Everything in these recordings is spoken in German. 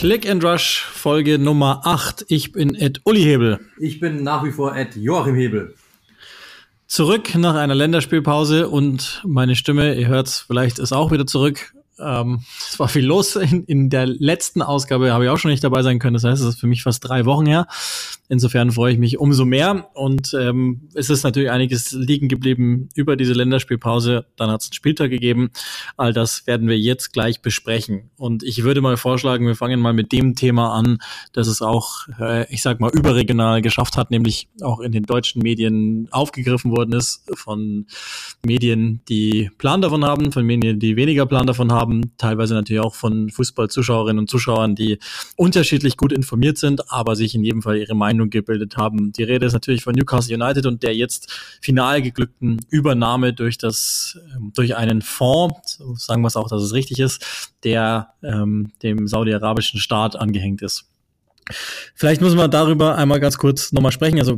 Click and Rush, Folge Nummer 8. Ich bin Ed Uli Hebel. Ich bin nach wie vor Ed Joachim Hebel. Zurück nach einer Länderspielpause und meine Stimme, ihr hört es vielleicht, ist auch wieder zurück. Ähm, es war viel los. In, in der letzten Ausgabe habe ich auch schon nicht dabei sein können. Das heißt, es ist für mich fast drei Wochen her. Insofern freue ich mich umso mehr. Und ähm, es ist natürlich einiges liegen geblieben über diese Länderspielpause. Dann hat es einen Spieltag gegeben. All das werden wir jetzt gleich besprechen. Und ich würde mal vorschlagen, wir fangen mal mit dem Thema an, dass es auch, äh, ich sag mal, überregional geschafft hat, nämlich auch in den deutschen Medien aufgegriffen worden ist von Medien, die Plan davon haben, von Medien, die weniger Plan davon haben, teilweise natürlich auch von Fußballzuschauerinnen und Zuschauern, die unterschiedlich gut informiert sind, aber sich in jedem Fall ihre Meinung gebildet haben. Die Rede ist natürlich von Newcastle United und der jetzt final geglückten Übernahme durch das, ähm, durch einen Fonds, sagen wir es auch, dass es richtig ist, der ähm, dem saudi-arabischen Staat angehängt ist. Vielleicht müssen wir darüber einmal ganz kurz nochmal sprechen. Also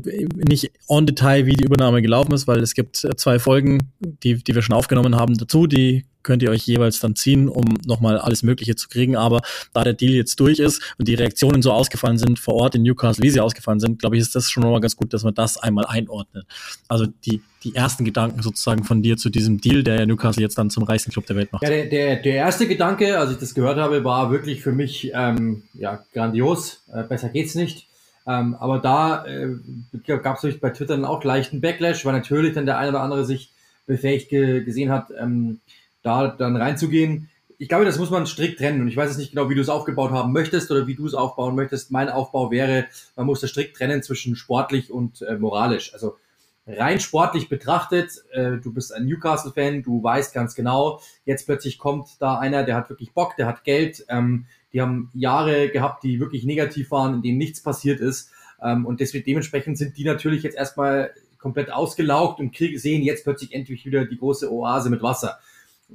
nicht on Detail, wie die Übernahme gelaufen ist, weil es gibt äh, zwei Folgen, die, die wir schon aufgenommen haben dazu. Die könnt ihr euch jeweils dann ziehen, um nochmal alles Mögliche zu kriegen. Aber da der Deal jetzt durch ist und die Reaktionen so ausgefallen sind vor Ort in Newcastle, wie sie ausgefallen sind, glaube ich, ist das schon nochmal ganz gut, dass man das einmal einordnet. Also die, die ersten Gedanken sozusagen von dir zu diesem Deal, der ja Newcastle jetzt dann zum reichsten Club der Welt macht. Ja, der, der, der erste Gedanke, als ich das gehört habe, war wirklich für mich ähm, ja, grandios. Äh, besser geht's nicht. Ähm, aber da äh, gab es bei Twitter dann auch leichten Backlash, weil natürlich dann der eine oder andere sich befähigt ge gesehen hat, ähm, da dann reinzugehen. Ich glaube, das muss man strikt trennen und ich weiß jetzt nicht genau, wie du es aufgebaut haben möchtest oder wie du es aufbauen möchtest. Mein Aufbau wäre, man muss das strikt trennen zwischen sportlich und äh, moralisch. Also rein sportlich betrachtet, äh, du bist ein Newcastle-Fan, du weißt ganz genau, jetzt plötzlich kommt da einer, der hat wirklich Bock, der hat Geld, ähm, die haben Jahre gehabt, die wirklich negativ waren, in denen nichts passiert ist. Ähm, und deswegen, dementsprechend sind die natürlich jetzt erstmal komplett ausgelaugt und krieg, sehen jetzt plötzlich endlich wieder die große Oase mit Wasser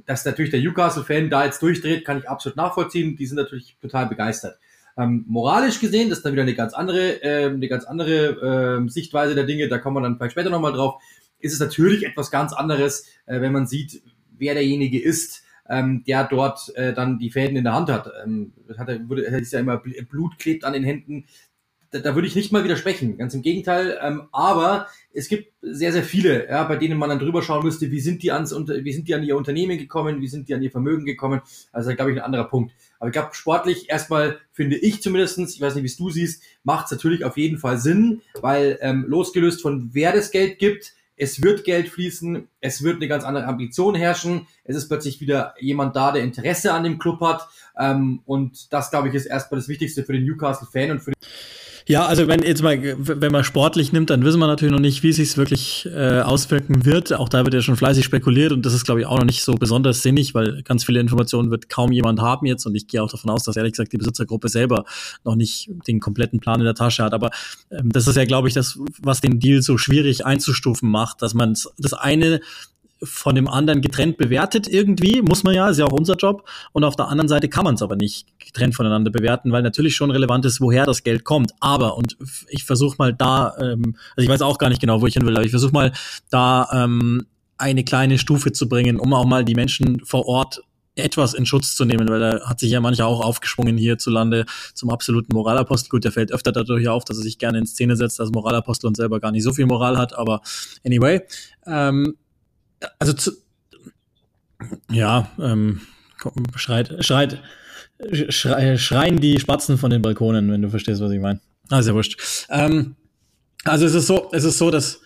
dass natürlich der Newcastle-Fan da jetzt durchdreht, kann ich absolut nachvollziehen. Die sind natürlich total begeistert. Ähm, moralisch gesehen, das ist dann wieder eine ganz andere, äh, eine ganz andere äh, Sichtweise der Dinge. Da kommen wir dann vielleicht später nochmal drauf. Ist es natürlich etwas ganz anderes, äh, wenn man sieht, wer derjenige ist, ähm, der dort äh, dann die Fäden in der Hand hat. Ähm, hat er, wurde, ist ja immer Blut klebt an den Händen da, da würde ich nicht mal widersprechen, ganz im Gegenteil. Ähm, aber es gibt sehr, sehr viele, ja, bei denen man dann drüber schauen müsste, wie sind die ans wie sind die an ihr Unternehmen gekommen, wie sind die an ihr Vermögen gekommen. Also da glaube ich ein anderer Punkt. Aber ich glaube, sportlich erstmal finde ich zumindestens, ich weiß nicht, wie es du siehst, macht es natürlich auf jeden Fall Sinn, weil ähm, losgelöst von wer das Geld gibt, es wird Geld fließen, es wird eine ganz andere Ambition herrschen, es ist plötzlich wieder jemand da, der Interesse an dem Club hat. Ähm, und das, glaube ich, ist erstmal das Wichtigste für den Newcastle-Fan und für den ja, also wenn jetzt mal, wenn man sportlich nimmt, dann wissen wir natürlich noch nicht, wie sich wirklich äh, auswirken wird. Auch da wird ja schon fleißig spekuliert und das ist, glaube ich, auch noch nicht so besonders sinnig, weil ganz viele Informationen wird kaum jemand haben jetzt und ich gehe auch davon aus, dass ehrlich gesagt die Besitzergruppe selber noch nicht den kompletten Plan in der Tasche hat. Aber ähm, das ist ja, glaube ich, das, was den Deal so schwierig einzustufen macht, dass man das eine von dem anderen getrennt bewertet irgendwie, muss man ja, ist ja auch unser Job. Und auf der anderen Seite kann man es aber nicht getrennt voneinander bewerten, weil natürlich schon relevant ist, woher das Geld kommt. Aber, und ich versuche mal da, ähm, also ich weiß auch gar nicht genau, wo ich hin will, aber ich versuche mal da ähm, eine kleine Stufe zu bringen, um auch mal die Menschen vor Ort etwas in Schutz zu nehmen, weil da hat sich ja mancher auch aufgeschwungen hierzulande zum absoluten Moralapostel. Gut, der fällt öfter dadurch auf, dass er sich gerne in Szene setzt als Moralapostel und selber gar nicht so viel Moral hat, aber anyway. Ähm, also zu, ja, ähm, schreit, schreit, schrei, schreien die Spatzen von den Balkonen, wenn du verstehst, was ich meine. Ah, sehr wurscht. Ähm, also es ist so, es ist so, dass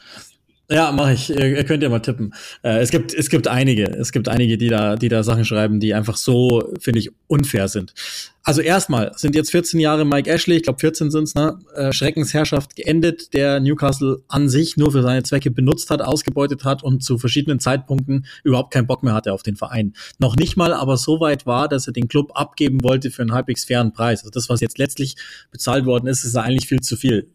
ja, mache ich. Ihr, könnt ja mal tippen. Äh, es gibt es gibt einige, es gibt einige, die da die da Sachen schreiben, die einfach so finde ich unfair sind. Also erstmal sind jetzt 14 Jahre Mike Ashley, ich glaube 14 sind's, ne? Äh, Schreckensherrschaft geendet, der Newcastle an sich nur für seine Zwecke benutzt hat, ausgebeutet hat und zu verschiedenen Zeitpunkten überhaupt keinen Bock mehr hatte auf den Verein. Noch nicht mal aber so weit war, dass er den Club abgeben wollte für einen halbwegs fairen Preis. Also das, was jetzt letztlich bezahlt worden ist, ist eigentlich viel zu viel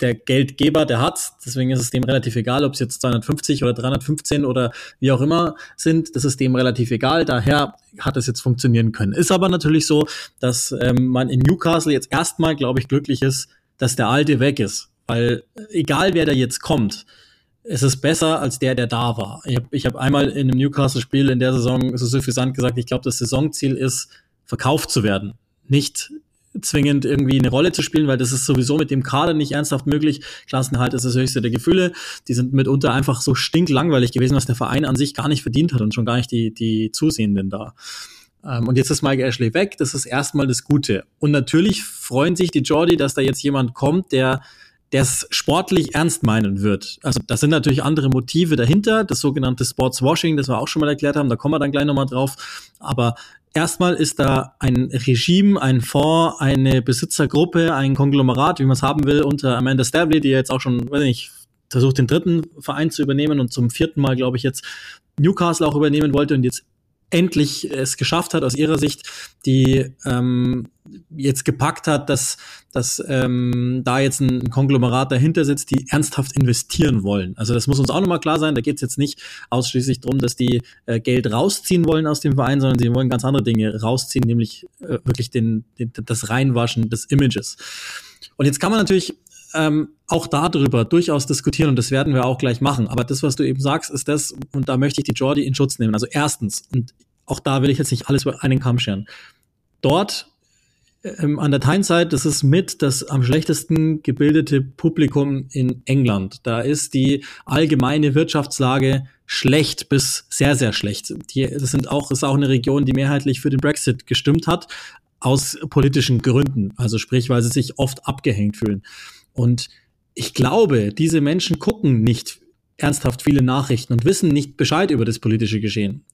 der Geldgeber, der hat's. Deswegen ist es dem relativ egal, ob es jetzt 250 oder 315 oder wie auch immer sind. Das ist dem relativ egal. Daher hat es jetzt funktionieren können. Ist aber natürlich so, dass ähm, man in Newcastle jetzt erstmal, glaube ich, glücklich ist, dass der Alte weg ist. Weil egal wer da jetzt kommt, es ist besser als der, der da war. Ich habe ich hab einmal in einem Newcastle-Spiel in der Saison so suffisant gesagt, ich glaube, das Saisonziel ist, verkauft zu werden. Nicht zwingend irgendwie eine Rolle zu spielen, weil das ist sowieso mit dem Kader nicht ernsthaft möglich. Klassenhalt ist das höchste der Gefühle. Die sind mitunter einfach so stinklangweilig gewesen, was der Verein an sich gar nicht verdient hat und schon gar nicht die, die Zusehenden da. Ähm, und jetzt ist Mike Ashley weg. Das ist erstmal das Gute. Und natürlich freuen sich die Jordi, dass da jetzt jemand kommt, der der es sportlich ernst meinen wird. Also da sind natürlich andere Motive dahinter, das sogenannte Sportswashing, das wir auch schon mal erklärt haben, da kommen wir dann gleich nochmal drauf. Aber erstmal ist da ein Regime, ein Fonds, eine Besitzergruppe, ein Konglomerat, wie man es haben will, unter Amanda Stabley, die jetzt auch schon, weiß nicht, versucht, den dritten Verein zu übernehmen und zum vierten Mal, glaube ich, jetzt Newcastle auch übernehmen wollte und jetzt endlich es geschafft hat aus ihrer Sicht, die ähm, jetzt gepackt hat, dass, dass ähm, da jetzt ein Konglomerat dahinter sitzt, die ernsthaft investieren wollen. Also das muss uns auch nochmal klar sein. Da geht es jetzt nicht ausschließlich darum, dass die äh, Geld rausziehen wollen aus dem Verein, sondern sie wollen ganz andere Dinge rausziehen, nämlich äh, wirklich den, den, das Reinwaschen des Images. Und jetzt kann man natürlich ähm, auch darüber durchaus diskutieren und das werden wir auch gleich machen. Aber das, was du eben sagst, ist das, und da möchte ich die Jordi in Schutz nehmen. Also erstens, und auch da will ich jetzt nicht alles über einen Kamm scheren. Dort ähm, an der Tyneside, das ist mit das am schlechtesten gebildete Publikum in England. Da ist die allgemeine Wirtschaftslage schlecht bis sehr, sehr schlecht. Die, das sind auch, ist auch eine Region, die mehrheitlich für den Brexit gestimmt hat, aus politischen Gründen. Also sprich, weil sie sich oft abgehängt fühlen. Und ich glaube, diese Menschen gucken nicht ernsthaft viele Nachrichten und wissen nicht Bescheid über das politische Geschehen.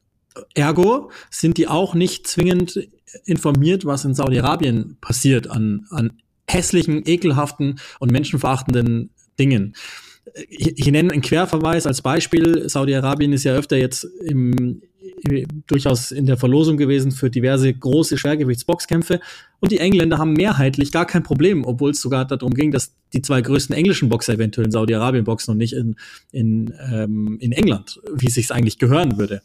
Ergo sind die auch nicht zwingend informiert, was in Saudi-Arabien passiert an, an hässlichen, ekelhaften und menschenverachtenden Dingen. Ich, ich nenne einen Querverweis als Beispiel. Saudi-Arabien ist ja öfter jetzt im, durchaus in der Verlosung gewesen für diverse große Schwergewichtsboxkämpfe. Und die Engländer haben mehrheitlich gar kein Problem, obwohl es sogar darum ging, dass die zwei größten englischen Boxer eventuell in Saudi-Arabien boxen und nicht in, in, ähm, in England, wie es eigentlich gehören würde.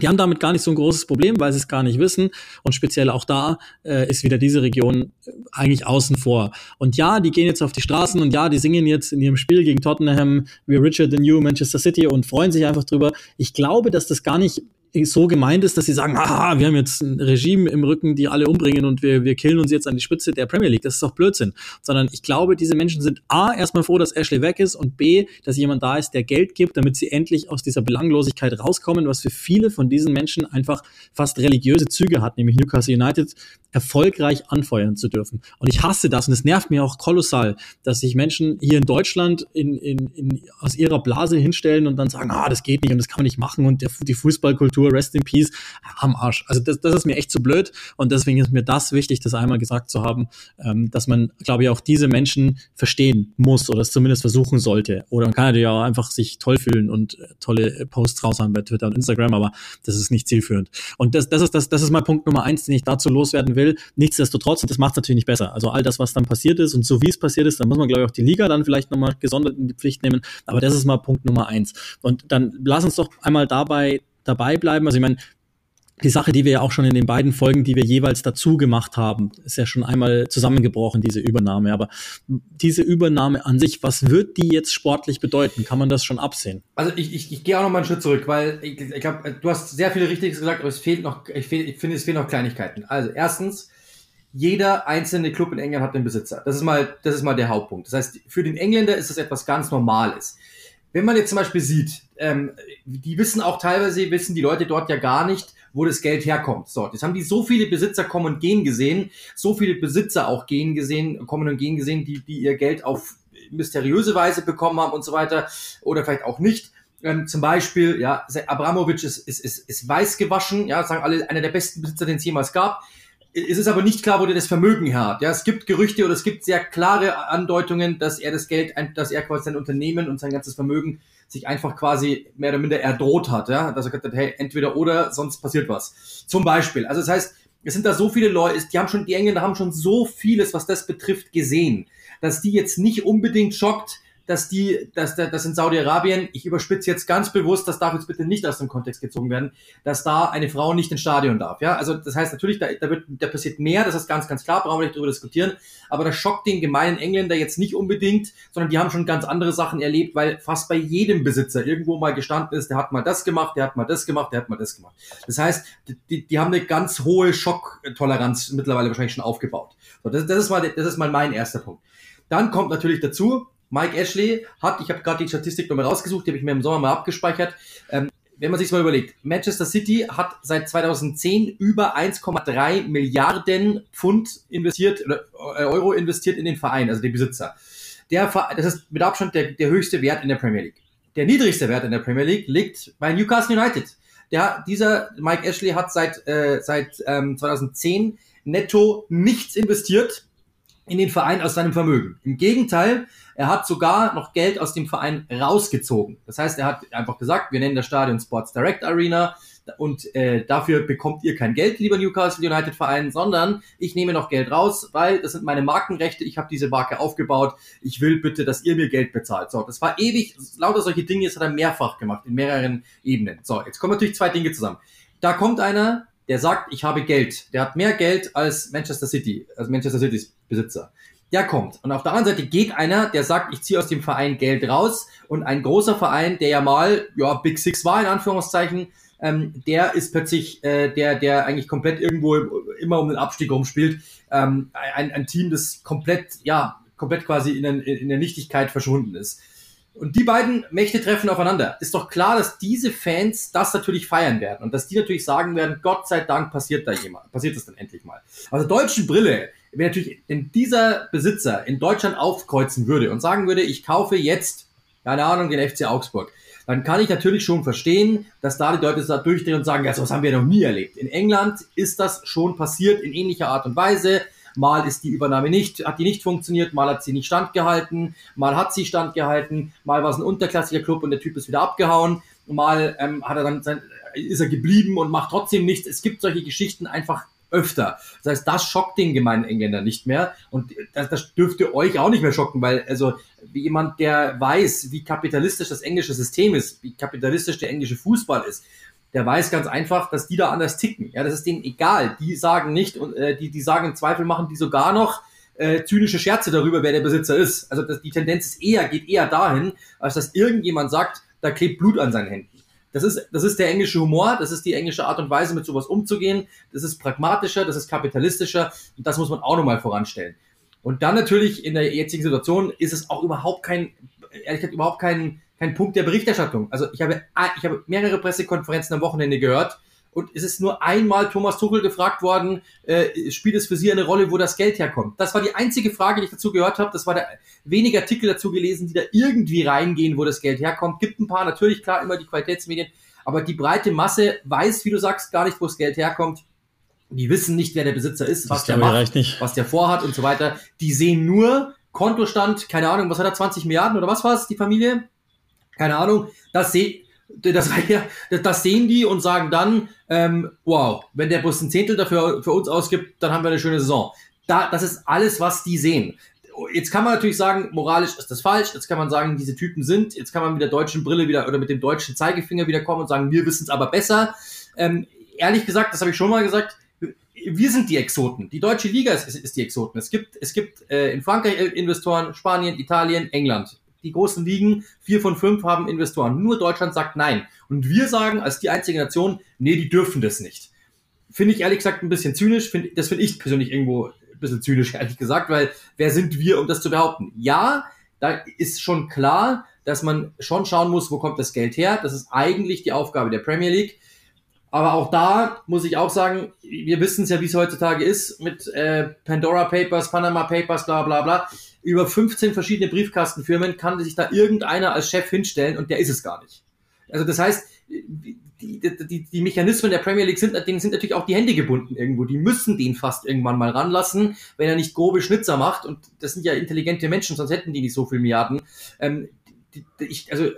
Die haben damit gar nicht so ein großes Problem, weil sie es gar nicht wissen. Und speziell auch da äh, ist wieder diese Region äh, eigentlich außen vor. Und ja, die gehen jetzt auf die Straßen und ja, die singen jetzt in ihrem Spiel gegen Tottenham We're Richer Than You, Manchester City und freuen sich einfach drüber. Ich glaube, dass das gar nicht so gemeint ist, dass sie sagen, ah, wir haben jetzt ein Regime im Rücken, die alle umbringen und wir, wir killen uns jetzt an die Spitze der Premier League. Das ist doch Blödsinn. Sondern ich glaube, diese Menschen sind A, erstmal froh, dass Ashley weg ist und B, dass jemand da ist, der Geld gibt, damit sie endlich aus dieser Belanglosigkeit rauskommen, was für viele von diesen Menschen einfach fast religiöse Züge hat, nämlich Newcastle United erfolgreich anfeuern zu dürfen. Und ich hasse das und es nervt mir auch kolossal, dass sich Menschen hier in Deutschland in, in, in, aus ihrer Blase hinstellen und dann sagen, ah, das geht nicht und das kann man nicht machen und der, die Fußballkultur, rest in peace, am Arsch. Also das, das ist mir echt zu blöd und deswegen ist mir das wichtig, das einmal gesagt zu haben, ähm, dass man, glaube ich, auch diese Menschen verstehen muss oder es zumindest versuchen sollte. Oder man kann natürlich auch einfach sich toll fühlen und äh, tolle Posts raushauen bei Twitter und Instagram, aber das ist nicht zielführend. Und das, das ist das, das ist mal Punkt Nummer eins, den ich dazu loswerden will. Nichtsdestotrotz, das macht es natürlich nicht besser. Also all das, was dann passiert ist und so wie es passiert ist, dann muss man, glaube ich, auch die Liga dann vielleicht nochmal gesondert in die Pflicht nehmen. Aber das ist mal Punkt Nummer eins. Und dann lass uns doch einmal dabei dabei bleiben. Also ich meine, die Sache, die wir ja auch schon in den beiden Folgen, die wir jeweils dazu gemacht haben, ist ja schon einmal zusammengebrochen, diese Übernahme. Aber diese Übernahme an sich, was wird die jetzt sportlich bedeuten? Kann man das schon absehen? Also ich, ich, ich gehe auch noch mal einen Schritt zurück, weil ich, ich glaube, du hast sehr viele Richtiges gesagt, aber es fehlt noch, ich, fehl, ich finde, es fehlen noch Kleinigkeiten. Also erstens, jeder einzelne Club in England hat einen Besitzer. Das ist mal, das ist mal der Hauptpunkt. Das heißt, für den Engländer ist das etwas ganz Normales. Wenn man jetzt zum Beispiel sieht, ähm, die wissen auch teilweise, wissen die Leute dort ja gar nicht, wo das Geld herkommt. So, jetzt haben die so viele Besitzer kommen und gehen gesehen, so viele Besitzer auch gehen gesehen, kommen und gehen gesehen, die, die ihr Geld auf mysteriöse Weise bekommen haben und so weiter oder vielleicht auch nicht. Ähm, zum Beispiel, ja, Abramovic ist, ist, ist, ist weiß gewaschen, ja, sagen alle, einer der besten Besitzer, den es jemals gab. Es ist aber nicht klar, wo der das Vermögen her hat. Ja, es gibt Gerüchte oder es gibt sehr klare Andeutungen, dass er das Geld, dass er quasi sein Unternehmen und sein ganzes Vermögen sich einfach quasi mehr oder minder erdroht hat, ja, dass er gesagt hat, hey, entweder oder, sonst passiert was. Zum Beispiel. Also das heißt, es sind da so viele Leute, die haben schon, die Engländer haben schon so vieles, was das betrifft, gesehen, dass die jetzt nicht unbedingt schockt, dass die, dass das in Saudi-Arabien, ich überspitze jetzt ganz bewusst, das darf jetzt bitte nicht aus dem Kontext gezogen werden, dass da eine Frau nicht ins Stadion darf. Ja, also das heißt natürlich, da, da wird, da passiert mehr, das ist ganz, ganz klar, brauchen wir nicht drüber diskutieren. Aber das schockt den gemeinen Engländer jetzt nicht unbedingt, sondern die haben schon ganz andere Sachen erlebt, weil fast bei jedem Besitzer irgendwo mal gestanden ist, der hat mal das gemacht, der hat mal das gemacht, der hat mal das gemacht. Das heißt, die, die haben eine ganz hohe Schocktoleranz mittlerweile wahrscheinlich schon aufgebaut. So, das, das ist mal, das ist mal mein erster Punkt. Dann kommt natürlich dazu, Mike Ashley hat, ich habe gerade die Statistik nochmal rausgesucht, die habe ich mir im Sommer mal abgespeichert. Ähm, wenn man sich mal überlegt, Manchester City hat seit 2010 über 1,3 Milliarden Pfund investiert oder äh, Euro investiert in den Verein, also den Besitzer. Der, das ist mit Abstand der, der höchste Wert in der Premier League. Der niedrigste Wert in der Premier League liegt bei Newcastle United. Der, dieser Mike Ashley hat seit, äh, seit ähm, 2010 netto nichts investiert in den Verein aus seinem Vermögen. Im Gegenteil, er hat sogar noch Geld aus dem Verein rausgezogen. Das heißt, er hat einfach gesagt, wir nennen das Stadion Sports Direct Arena und äh, dafür bekommt ihr kein Geld, lieber Newcastle United Verein, sondern ich nehme noch Geld raus, weil das sind meine Markenrechte, ich habe diese Marke aufgebaut, ich will bitte, dass ihr mir Geld bezahlt. So, das war ewig, lauter solche Dinge, das hat er mehrfach gemacht, in mehreren Ebenen. So, jetzt kommen natürlich zwei Dinge zusammen. Da kommt einer, der sagt, ich habe Geld. Der hat mehr Geld als Manchester City, als Manchester Citys Besitzer. Der kommt. Und auf der anderen Seite geht einer, der sagt, ich ziehe aus dem Verein Geld raus. Und ein großer Verein, der ja mal, ja, Big Six war in Anführungszeichen, ähm, der ist plötzlich äh, der, der eigentlich komplett irgendwo immer um den Abstieg rumspielt. Ähm, ein, ein Team, das komplett, ja, komplett quasi in, in der Nichtigkeit verschwunden ist. Und die beiden Mächte treffen aufeinander. Ist doch klar, dass diese Fans das natürlich feiern werden und dass die natürlich sagen werden, Gott sei Dank passiert da jemand, passiert das dann endlich mal. Also deutschen Brille, wenn natürlich wenn dieser Besitzer in Deutschland aufkreuzen würde und sagen würde, ich kaufe jetzt, keine Ahnung, den FC Augsburg, dann kann ich natürlich schon verstehen, dass da die Leute da durchdrehen und sagen, ja, sowas haben wir noch nie erlebt. In England ist das schon passiert in ähnlicher Art und Weise. Mal ist die Übernahme nicht, hat die nicht funktioniert, mal hat sie nicht standgehalten, mal hat sie standgehalten, mal war es ein unterklassiger Club und der Typ ist wieder abgehauen, mal ähm, hat er dann sein, ist er geblieben und macht trotzdem nichts. Es gibt solche Geschichten einfach öfter. Das heißt, das schockt den gemeinen Engländer nicht mehr und das, das dürfte euch auch nicht mehr schocken, weil also wie jemand, der weiß, wie kapitalistisch das englische System ist, wie kapitalistisch der englische Fußball ist, der weiß ganz einfach, dass die da anders ticken. Ja, das ist denen egal. Die sagen nicht und äh, die, die sagen im Zweifel machen die sogar noch äh, zynische Scherze darüber, wer der Besitzer ist. Also das, die Tendenz ist eher, geht eher dahin, als dass irgendjemand sagt, da klebt Blut an seinen Händen. Das ist, das ist der englische Humor, das ist die englische Art und Weise, mit sowas umzugehen. Das ist pragmatischer, das ist kapitalistischer und das muss man auch nochmal voranstellen. Und dann natürlich in der jetzigen Situation ist es auch überhaupt kein, ehrlich gesagt, überhaupt kein, kein Punkt der Berichterstattung. Also ich habe, ich habe mehrere Pressekonferenzen am Wochenende gehört und es ist nur einmal Thomas Tuchel gefragt worden, äh, spielt es für Sie eine Rolle, wo das Geld herkommt? Das war die einzige Frage, die ich dazu gehört habe. Das war der wenige Artikel dazu gelesen, die da irgendwie reingehen, wo das Geld herkommt. Gibt ein paar, natürlich klar, immer die Qualitätsmedien, aber die breite Masse weiß, wie du sagst, gar nicht, wo das Geld herkommt. Die wissen nicht, wer der Besitzer ist, was der macht, was der vorhat und so weiter. Die sehen nur Kontostand, keine Ahnung, was hat er, 20 Milliarden oder was war es, die Familie? Keine Ahnung, das, seh, das, das sehen die und sagen dann, ähm, wow, wenn der Bus ein Zehntel dafür für uns ausgibt, dann haben wir eine schöne Saison. Da, das ist alles, was die sehen. Jetzt kann man natürlich sagen, moralisch ist das falsch. Jetzt kann man sagen, diese Typen sind. Jetzt kann man mit der deutschen Brille wieder oder mit dem deutschen Zeigefinger wieder kommen und sagen, wir wissen es aber besser. Ähm, ehrlich gesagt, das habe ich schon mal gesagt, wir sind die Exoten. Die deutsche Liga ist, ist, ist die Exoten. Es gibt, es gibt äh, in Frankreich Investoren, Spanien, Italien, England die großen Ligen, vier von fünf haben Investoren. Nur Deutschland sagt nein. Und wir sagen als die einzige Nation, nee, die dürfen das nicht. Finde ich ehrlich gesagt ein bisschen zynisch. Find, das finde ich persönlich irgendwo ein bisschen zynisch, ehrlich gesagt, weil wer sind wir, um das zu behaupten? Ja, da ist schon klar, dass man schon schauen muss, wo kommt das Geld her. Das ist eigentlich die Aufgabe der Premier League. Aber auch da muss ich auch sagen, wir wissen es ja, wie es heutzutage ist mit äh, Pandora Papers, Panama Papers, bla bla bla über 15 verschiedene Briefkastenfirmen kann sich da irgendeiner als Chef hinstellen und der ist es gar nicht. Also das heißt, die, die, die Mechanismen der Premier League sind, denen sind natürlich auch die Hände gebunden irgendwo. Die müssen den fast irgendwann mal ranlassen, wenn er nicht grobe Schnitzer macht. Und das sind ja intelligente Menschen, sonst hätten die nicht so viel Milliarden. Ähm, die, ich, also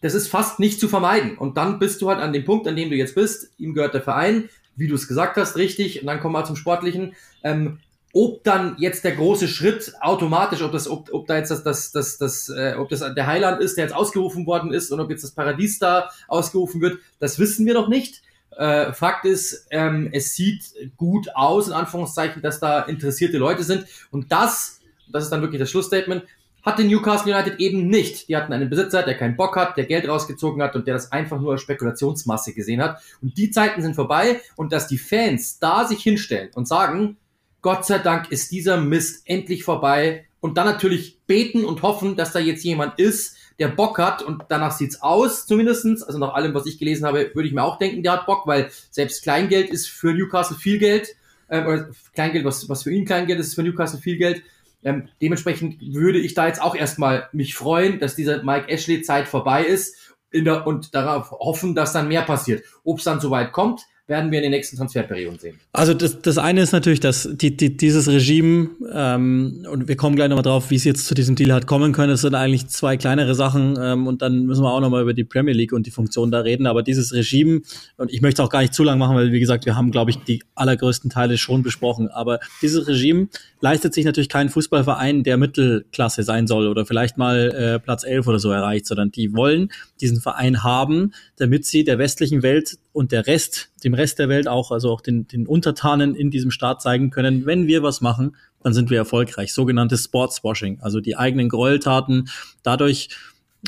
das ist fast nicht zu vermeiden. Und dann bist du halt an dem Punkt, an dem du jetzt bist. Ihm gehört der Verein, wie du es gesagt hast, richtig. Und dann kommen wir zum Sportlichen. Ähm, ob dann jetzt der große Schritt automatisch, ob das, ob, ob da jetzt das, das, das, das, äh, ob das der Heiland ist, der jetzt ausgerufen worden ist, und ob jetzt das Paradies da ausgerufen wird, das wissen wir noch nicht. Äh, Fakt ist, ähm, es sieht gut aus, in Anführungszeichen, dass da interessierte Leute sind. Und das, das ist dann wirklich das Schlussstatement, hatte Newcastle United eben nicht. Die hatten einen Besitzer, der keinen Bock hat, der Geld rausgezogen hat und der das einfach nur als Spekulationsmasse gesehen hat. Und die Zeiten sind vorbei und dass die Fans da sich hinstellen und sagen, Gott sei Dank ist dieser Mist endlich vorbei. Und dann natürlich beten und hoffen, dass da jetzt jemand ist, der Bock hat und danach sieht's aus, zumindestens. Also nach allem, was ich gelesen habe, würde ich mir auch denken, der hat Bock, weil selbst Kleingeld ist für Newcastle viel Geld. Äh, oder Kleingeld, was, was für ihn Kleingeld ist, ist für Newcastle viel Geld. Ähm, dementsprechend würde ich da jetzt auch erstmal mich freuen, dass diese Mike Ashley Zeit vorbei ist in der, und darauf hoffen, dass dann mehr passiert. Ob es dann soweit kommt, werden wir in den nächsten Transferperioden sehen. Also das, das eine ist natürlich, dass die, die, dieses Regime, ähm, und wir kommen gleich nochmal drauf, wie es jetzt zu diesem Deal hat kommen können, es sind eigentlich zwei kleinere Sachen ähm, und dann müssen wir auch nochmal über die Premier League und die Funktion da reden, aber dieses Regime, und ich möchte es auch gar nicht zu lang machen, weil wie gesagt, wir haben, glaube ich, die allergrößten Teile schon besprochen, aber dieses Regime leistet sich natürlich kein Fußballverein, der Mittelklasse sein soll oder vielleicht mal äh, Platz 11 oder so erreicht, sondern die wollen diesen Verein haben, damit sie der westlichen Welt und der Rest, dem Rest der Welt auch, also auch den, den Untertanen in diesem Staat zeigen können, wenn wir was machen, dann sind wir erfolgreich. Sogenanntes Sportswashing, also die eigenen Gräueltaten dadurch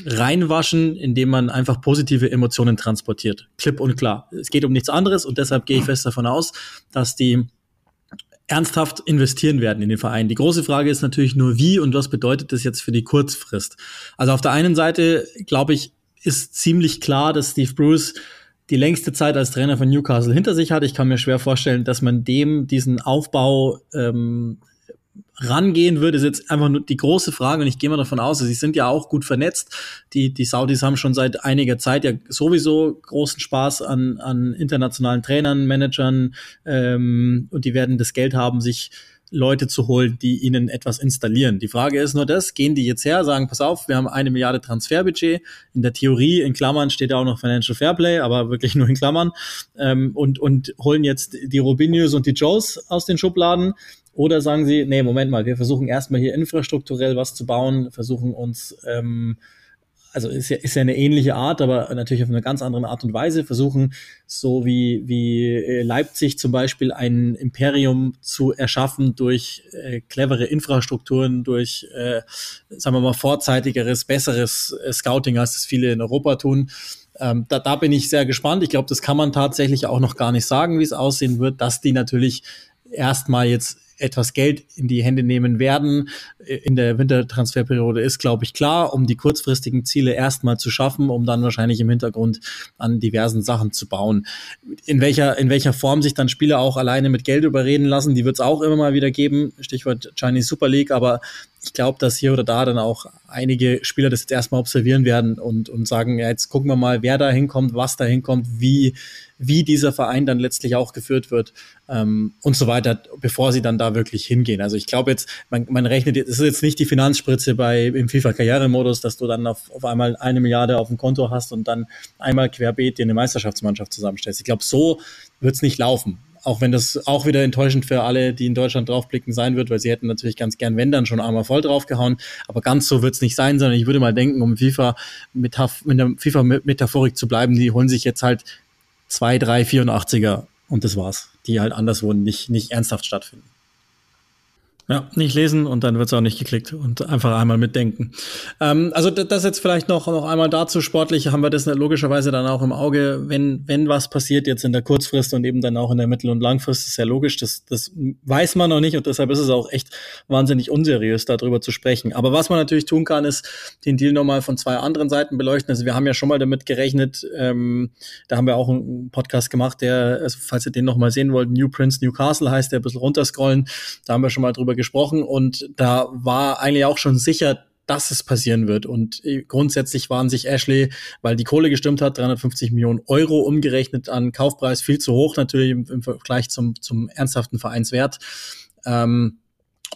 reinwaschen, indem man einfach positive Emotionen transportiert. Klipp und klar. Es geht um nichts anderes und deshalb gehe ich fest davon aus, dass die ernsthaft investieren werden in den Verein. Die große Frage ist natürlich nur, wie und was bedeutet das jetzt für die Kurzfrist? Also auf der einen Seite, glaube ich, ist ziemlich klar, dass Steve Bruce die längste Zeit als Trainer von Newcastle hinter sich hat. Ich kann mir schwer vorstellen, dass man dem diesen Aufbau ähm, rangehen würde, ist jetzt einfach nur die große Frage und ich gehe mal davon aus, sie sind ja auch gut vernetzt. Die, die Saudis haben schon seit einiger Zeit ja sowieso großen Spaß an, an internationalen Trainern, Managern ähm, und die werden das Geld haben, sich Leute zu holen, die ihnen etwas installieren. Die Frage ist nur das, gehen die jetzt her, sagen, pass auf, wir haben eine Milliarde Transferbudget. In der Theorie, in Klammern steht ja auch noch Financial Fairplay, aber wirklich nur in Klammern. Ähm, und, und holen jetzt die Robinius und die Joes aus den Schubladen. Oder sagen sie, nee, Moment mal, wir versuchen erstmal hier infrastrukturell was zu bauen, versuchen uns ähm, also ist ja, ist ja eine ähnliche Art, aber natürlich auf eine ganz andere Art und Weise versuchen, so wie, wie äh, Leipzig zum Beispiel ein Imperium zu erschaffen durch äh, clevere Infrastrukturen, durch, äh, sagen wir mal, vorzeitigeres, besseres äh, Scouting, als das viele in Europa tun. Ähm, da, da bin ich sehr gespannt. Ich glaube, das kann man tatsächlich auch noch gar nicht sagen, wie es aussehen wird, dass die natürlich erstmal jetzt etwas Geld in die Hände nehmen werden in der Wintertransferperiode ist, glaube ich, klar, um die kurzfristigen Ziele erstmal zu schaffen, um dann wahrscheinlich im Hintergrund an diversen Sachen zu bauen. In welcher, in welcher Form sich dann Spieler auch alleine mit Geld überreden lassen, die wird es auch immer mal wieder geben. Stichwort Chinese Super League, aber ich glaube, dass hier oder da dann auch einige Spieler das jetzt erstmal observieren werden und, und sagen, ja, jetzt gucken wir mal, wer da hinkommt, was da hinkommt, wie, wie dieser Verein dann letztlich auch geführt wird ähm, und so weiter, bevor sie dann da wirklich hingehen. Also ich glaube jetzt, man, man rechnet, es ist jetzt nicht die Finanzspritze bei im FIFA-Karrieremodus, dass du dann auf, auf einmal eine Milliarde auf dem Konto hast und dann einmal querbeet dir eine Meisterschaftsmannschaft zusammenstellst. Ich glaube, so wird es nicht laufen. Auch wenn das auch wieder enttäuschend für alle, die in Deutschland draufblicken, sein wird, weil sie hätten natürlich ganz gern, wenn dann schon einmal voll draufgehauen. Aber ganz so wird es nicht sein, sondern ich würde mal denken, um FIFA mit, mit der FIFA-Metaphorik zu bleiben, die holen sich jetzt halt zwei, drei 84er und das war's, die halt anderswo nicht, nicht ernsthaft stattfinden. Ja, nicht lesen und dann wird es auch nicht geklickt und einfach einmal mitdenken. Ähm, also das jetzt vielleicht noch, noch einmal dazu, sportlich haben wir das logischerweise dann auch im Auge, wenn, wenn was passiert jetzt in der Kurzfrist und eben dann auch in der Mittel- und Langfrist, ist ja logisch, das, das weiß man noch nicht und deshalb ist es auch echt wahnsinnig unseriös, darüber zu sprechen. Aber was man natürlich tun kann, ist den Deal nochmal von zwei anderen Seiten beleuchten. Also wir haben ja schon mal damit gerechnet, ähm, da haben wir auch einen Podcast gemacht, der, also falls ihr den nochmal sehen wollt, New Prince Newcastle heißt, der ein bisschen runterscrollen, da haben wir schon mal drüber gesprochen und da war eigentlich auch schon sicher, dass es passieren wird. Und äh, grundsätzlich waren sich Ashley, weil die Kohle gestimmt hat, 350 Millionen Euro umgerechnet an Kaufpreis, viel zu hoch natürlich im, im Vergleich zum, zum ernsthaften Vereinswert. Ähm,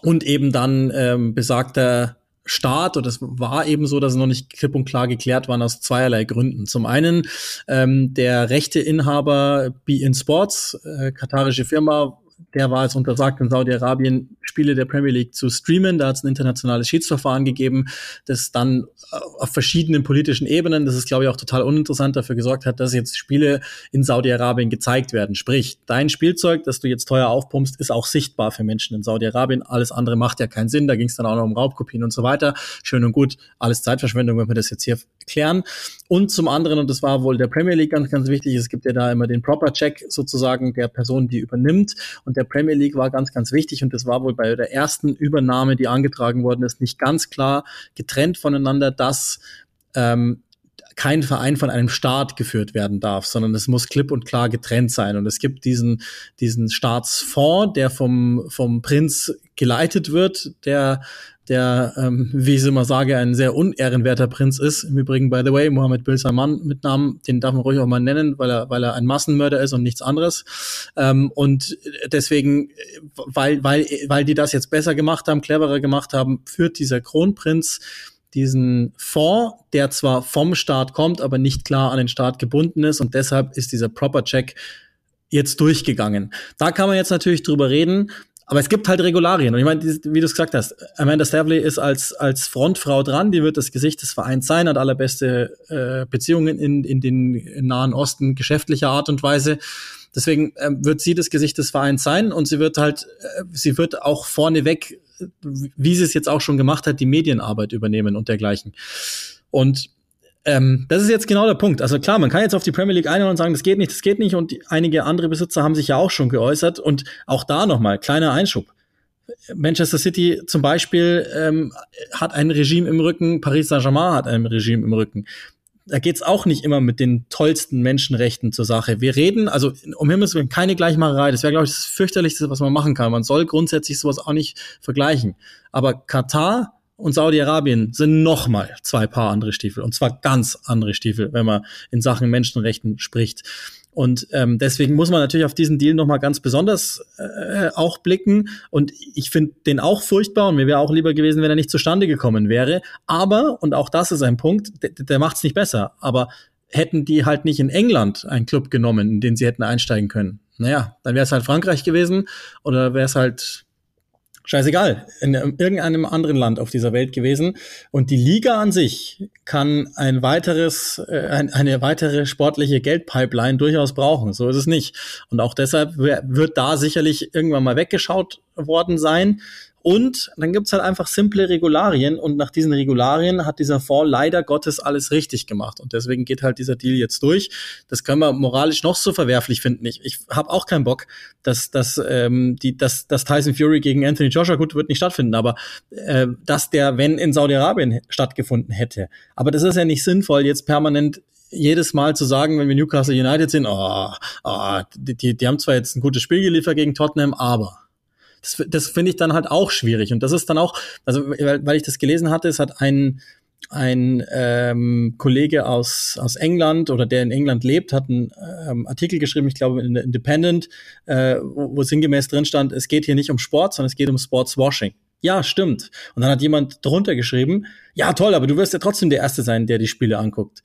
und eben dann ähm, besagter Start, und es war eben so, dass es noch nicht klipp und klar geklärt waren, aus zweierlei Gründen. Zum einen ähm, der rechte Inhaber Be In Sports, äh, katarische Firma, der war es untersagt in Saudi-Arabien Spiele der Premier League zu streamen. Da hat es ein internationales Schiedsverfahren gegeben, das dann äh, auf verschiedenen politischen Ebenen, das ist glaube ich auch total uninteressant, dafür gesorgt hat, dass jetzt Spiele in Saudi-Arabien gezeigt werden. Sprich, dein Spielzeug, das du jetzt teuer aufpumpst, ist auch sichtbar für Menschen in Saudi-Arabien. Alles andere macht ja keinen Sinn. Da ging es dann auch noch um Raubkopien und so weiter. Schön und gut, alles Zeitverschwendung, wenn wir das jetzt hier klären. Und zum anderen, und das war wohl der Premier League ganz, ganz wichtig, es gibt ja da immer den Proper-Check sozusagen der Person, die übernimmt. Und der Premier League war ganz, ganz wichtig. Und das war wohl bei der ersten Übernahme, die angetragen worden ist, nicht ganz klar getrennt voneinander, dass ähm, kein Verein von einem Staat geführt werden darf, sondern es muss klipp und klar getrennt sein. Und es gibt diesen, diesen Staatsfonds, der vom, vom Prinz geleitet wird, der, der, ähm, wie ich immer sage, ein sehr unehrenwerter Prinz ist. Im Übrigen, by the way, Mohammed bin Salman mit Namen, den darf man ruhig auch mal nennen, weil er, weil er ein Massenmörder ist und nichts anderes. Ähm, und deswegen, weil, weil, weil die das jetzt besser gemacht haben, cleverer gemacht haben, führt dieser Kronprinz diesen Fonds, der zwar vom Staat kommt, aber nicht klar an den Staat gebunden ist und deshalb ist dieser Proper Check jetzt durchgegangen. Da kann man jetzt natürlich drüber reden, aber es gibt halt Regularien. Und ich meine, wie du es gesagt hast, Amanda Stavley ist als, als Frontfrau dran, die wird das Gesicht des Vereins sein, hat allerbeste äh, Beziehungen in, in den Nahen Osten geschäftlicher Art und Weise. Deswegen äh, wird sie das Gesicht des Vereins sein und sie wird halt, äh, sie wird auch vorneweg wie sie es jetzt auch schon gemacht hat, die Medienarbeit übernehmen und dergleichen. Und ähm, das ist jetzt genau der Punkt. Also klar, man kann jetzt auf die Premier League eingehen und sagen, das geht nicht, das geht nicht. Und einige andere Besitzer haben sich ja auch schon geäußert. Und auch da nochmal, kleiner Einschub. Manchester City zum Beispiel ähm, hat ein Regime im Rücken, Paris Saint-Germain hat ein Regime im Rücken da geht's auch nicht immer mit den tollsten Menschenrechten zur Sache. Wir reden, also um Himmels Willen, keine Gleichmacherei. Das wäre, glaube ich, das fürchterlichste, was man machen kann. Man soll grundsätzlich sowas auch nicht vergleichen. Aber Katar und Saudi-Arabien sind nochmal zwei Paar andere Stiefel. Und zwar ganz andere Stiefel, wenn man in Sachen Menschenrechten spricht. Und ähm, deswegen muss man natürlich auf diesen Deal nochmal ganz besonders äh, auch blicken. Und ich finde den auch furchtbar und mir wäre auch lieber gewesen, wenn er nicht zustande gekommen wäre. Aber, und auch das ist ein Punkt, der, der macht es nicht besser. Aber hätten die halt nicht in England einen Club genommen, in den sie hätten einsteigen können, naja, dann wäre es halt Frankreich gewesen oder wäre es halt scheißegal, in irgendeinem anderen Land auf dieser Welt gewesen. Und die Liga an sich kann ein weiteres, äh, eine weitere sportliche Geldpipeline durchaus brauchen. So ist es nicht. Und auch deshalb wird da sicherlich irgendwann mal weggeschaut worden sein. Und dann gibt's halt einfach simple Regularien und nach diesen Regularien hat dieser Fonds leider Gottes alles richtig gemacht. Und deswegen geht halt dieser Deal jetzt durch. Das können wir moralisch noch so verwerflich finden. Ich, ich habe auch keinen Bock, dass, dass, ähm, die, dass, dass Tyson Fury gegen Anthony Joshua, gut, wird nicht stattfinden, aber äh, dass der, wenn in Saudi-Arabien stattgefunden hätte. Aber das ist ja nicht sinnvoll, jetzt permanent jedes Mal zu sagen, wenn wir Newcastle United sind, oh, oh, die, die, die haben zwar jetzt ein gutes Spiel geliefert gegen Tottenham, aber das, das finde ich dann halt auch schwierig. Und das ist dann auch, also weil, weil ich das gelesen hatte, es hat ein ein ähm, Kollege aus, aus England oder der in England lebt, hat einen ähm, Artikel geschrieben, ich glaube in der Independent, äh, wo, wo sinngemäß drin stand, es geht hier nicht um Sport, sondern es geht um Sportswashing. Ja, stimmt. Und dann hat jemand drunter geschrieben, ja toll, aber du wirst ja trotzdem der Erste sein, der die Spiele anguckt.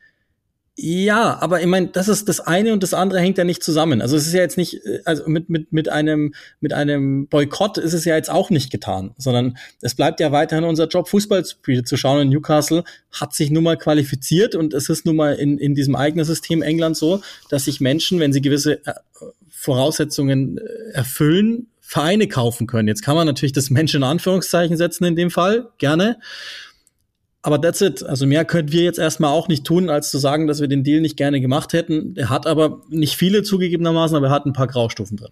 Ja, aber ich meine, das ist das eine und das andere hängt ja nicht zusammen. Also es ist ja jetzt nicht, äh, also mit, mit, mit einem, mit einem Boykott ist es ja jetzt auch nicht getan, sondern es bleibt ja weiterhin unser Job, Fußballspiele zu schauen. Und Newcastle hat sich nun mal qualifiziert und es ist nun mal in, in diesem eigenen System England so, dass sich Menschen, wenn sie gewisse äh, Voraussetzungen äh, erfüllen, Vereine kaufen können. Jetzt kann man natürlich das Menschen in Anführungszeichen setzen in dem Fall, gerne. Aber that's it. Also mehr können wir jetzt erstmal auch nicht tun, als zu sagen, dass wir den Deal nicht gerne gemacht hätten. Er hat aber nicht viele zugegebenermaßen, aber er hat ein paar Graustufen drin.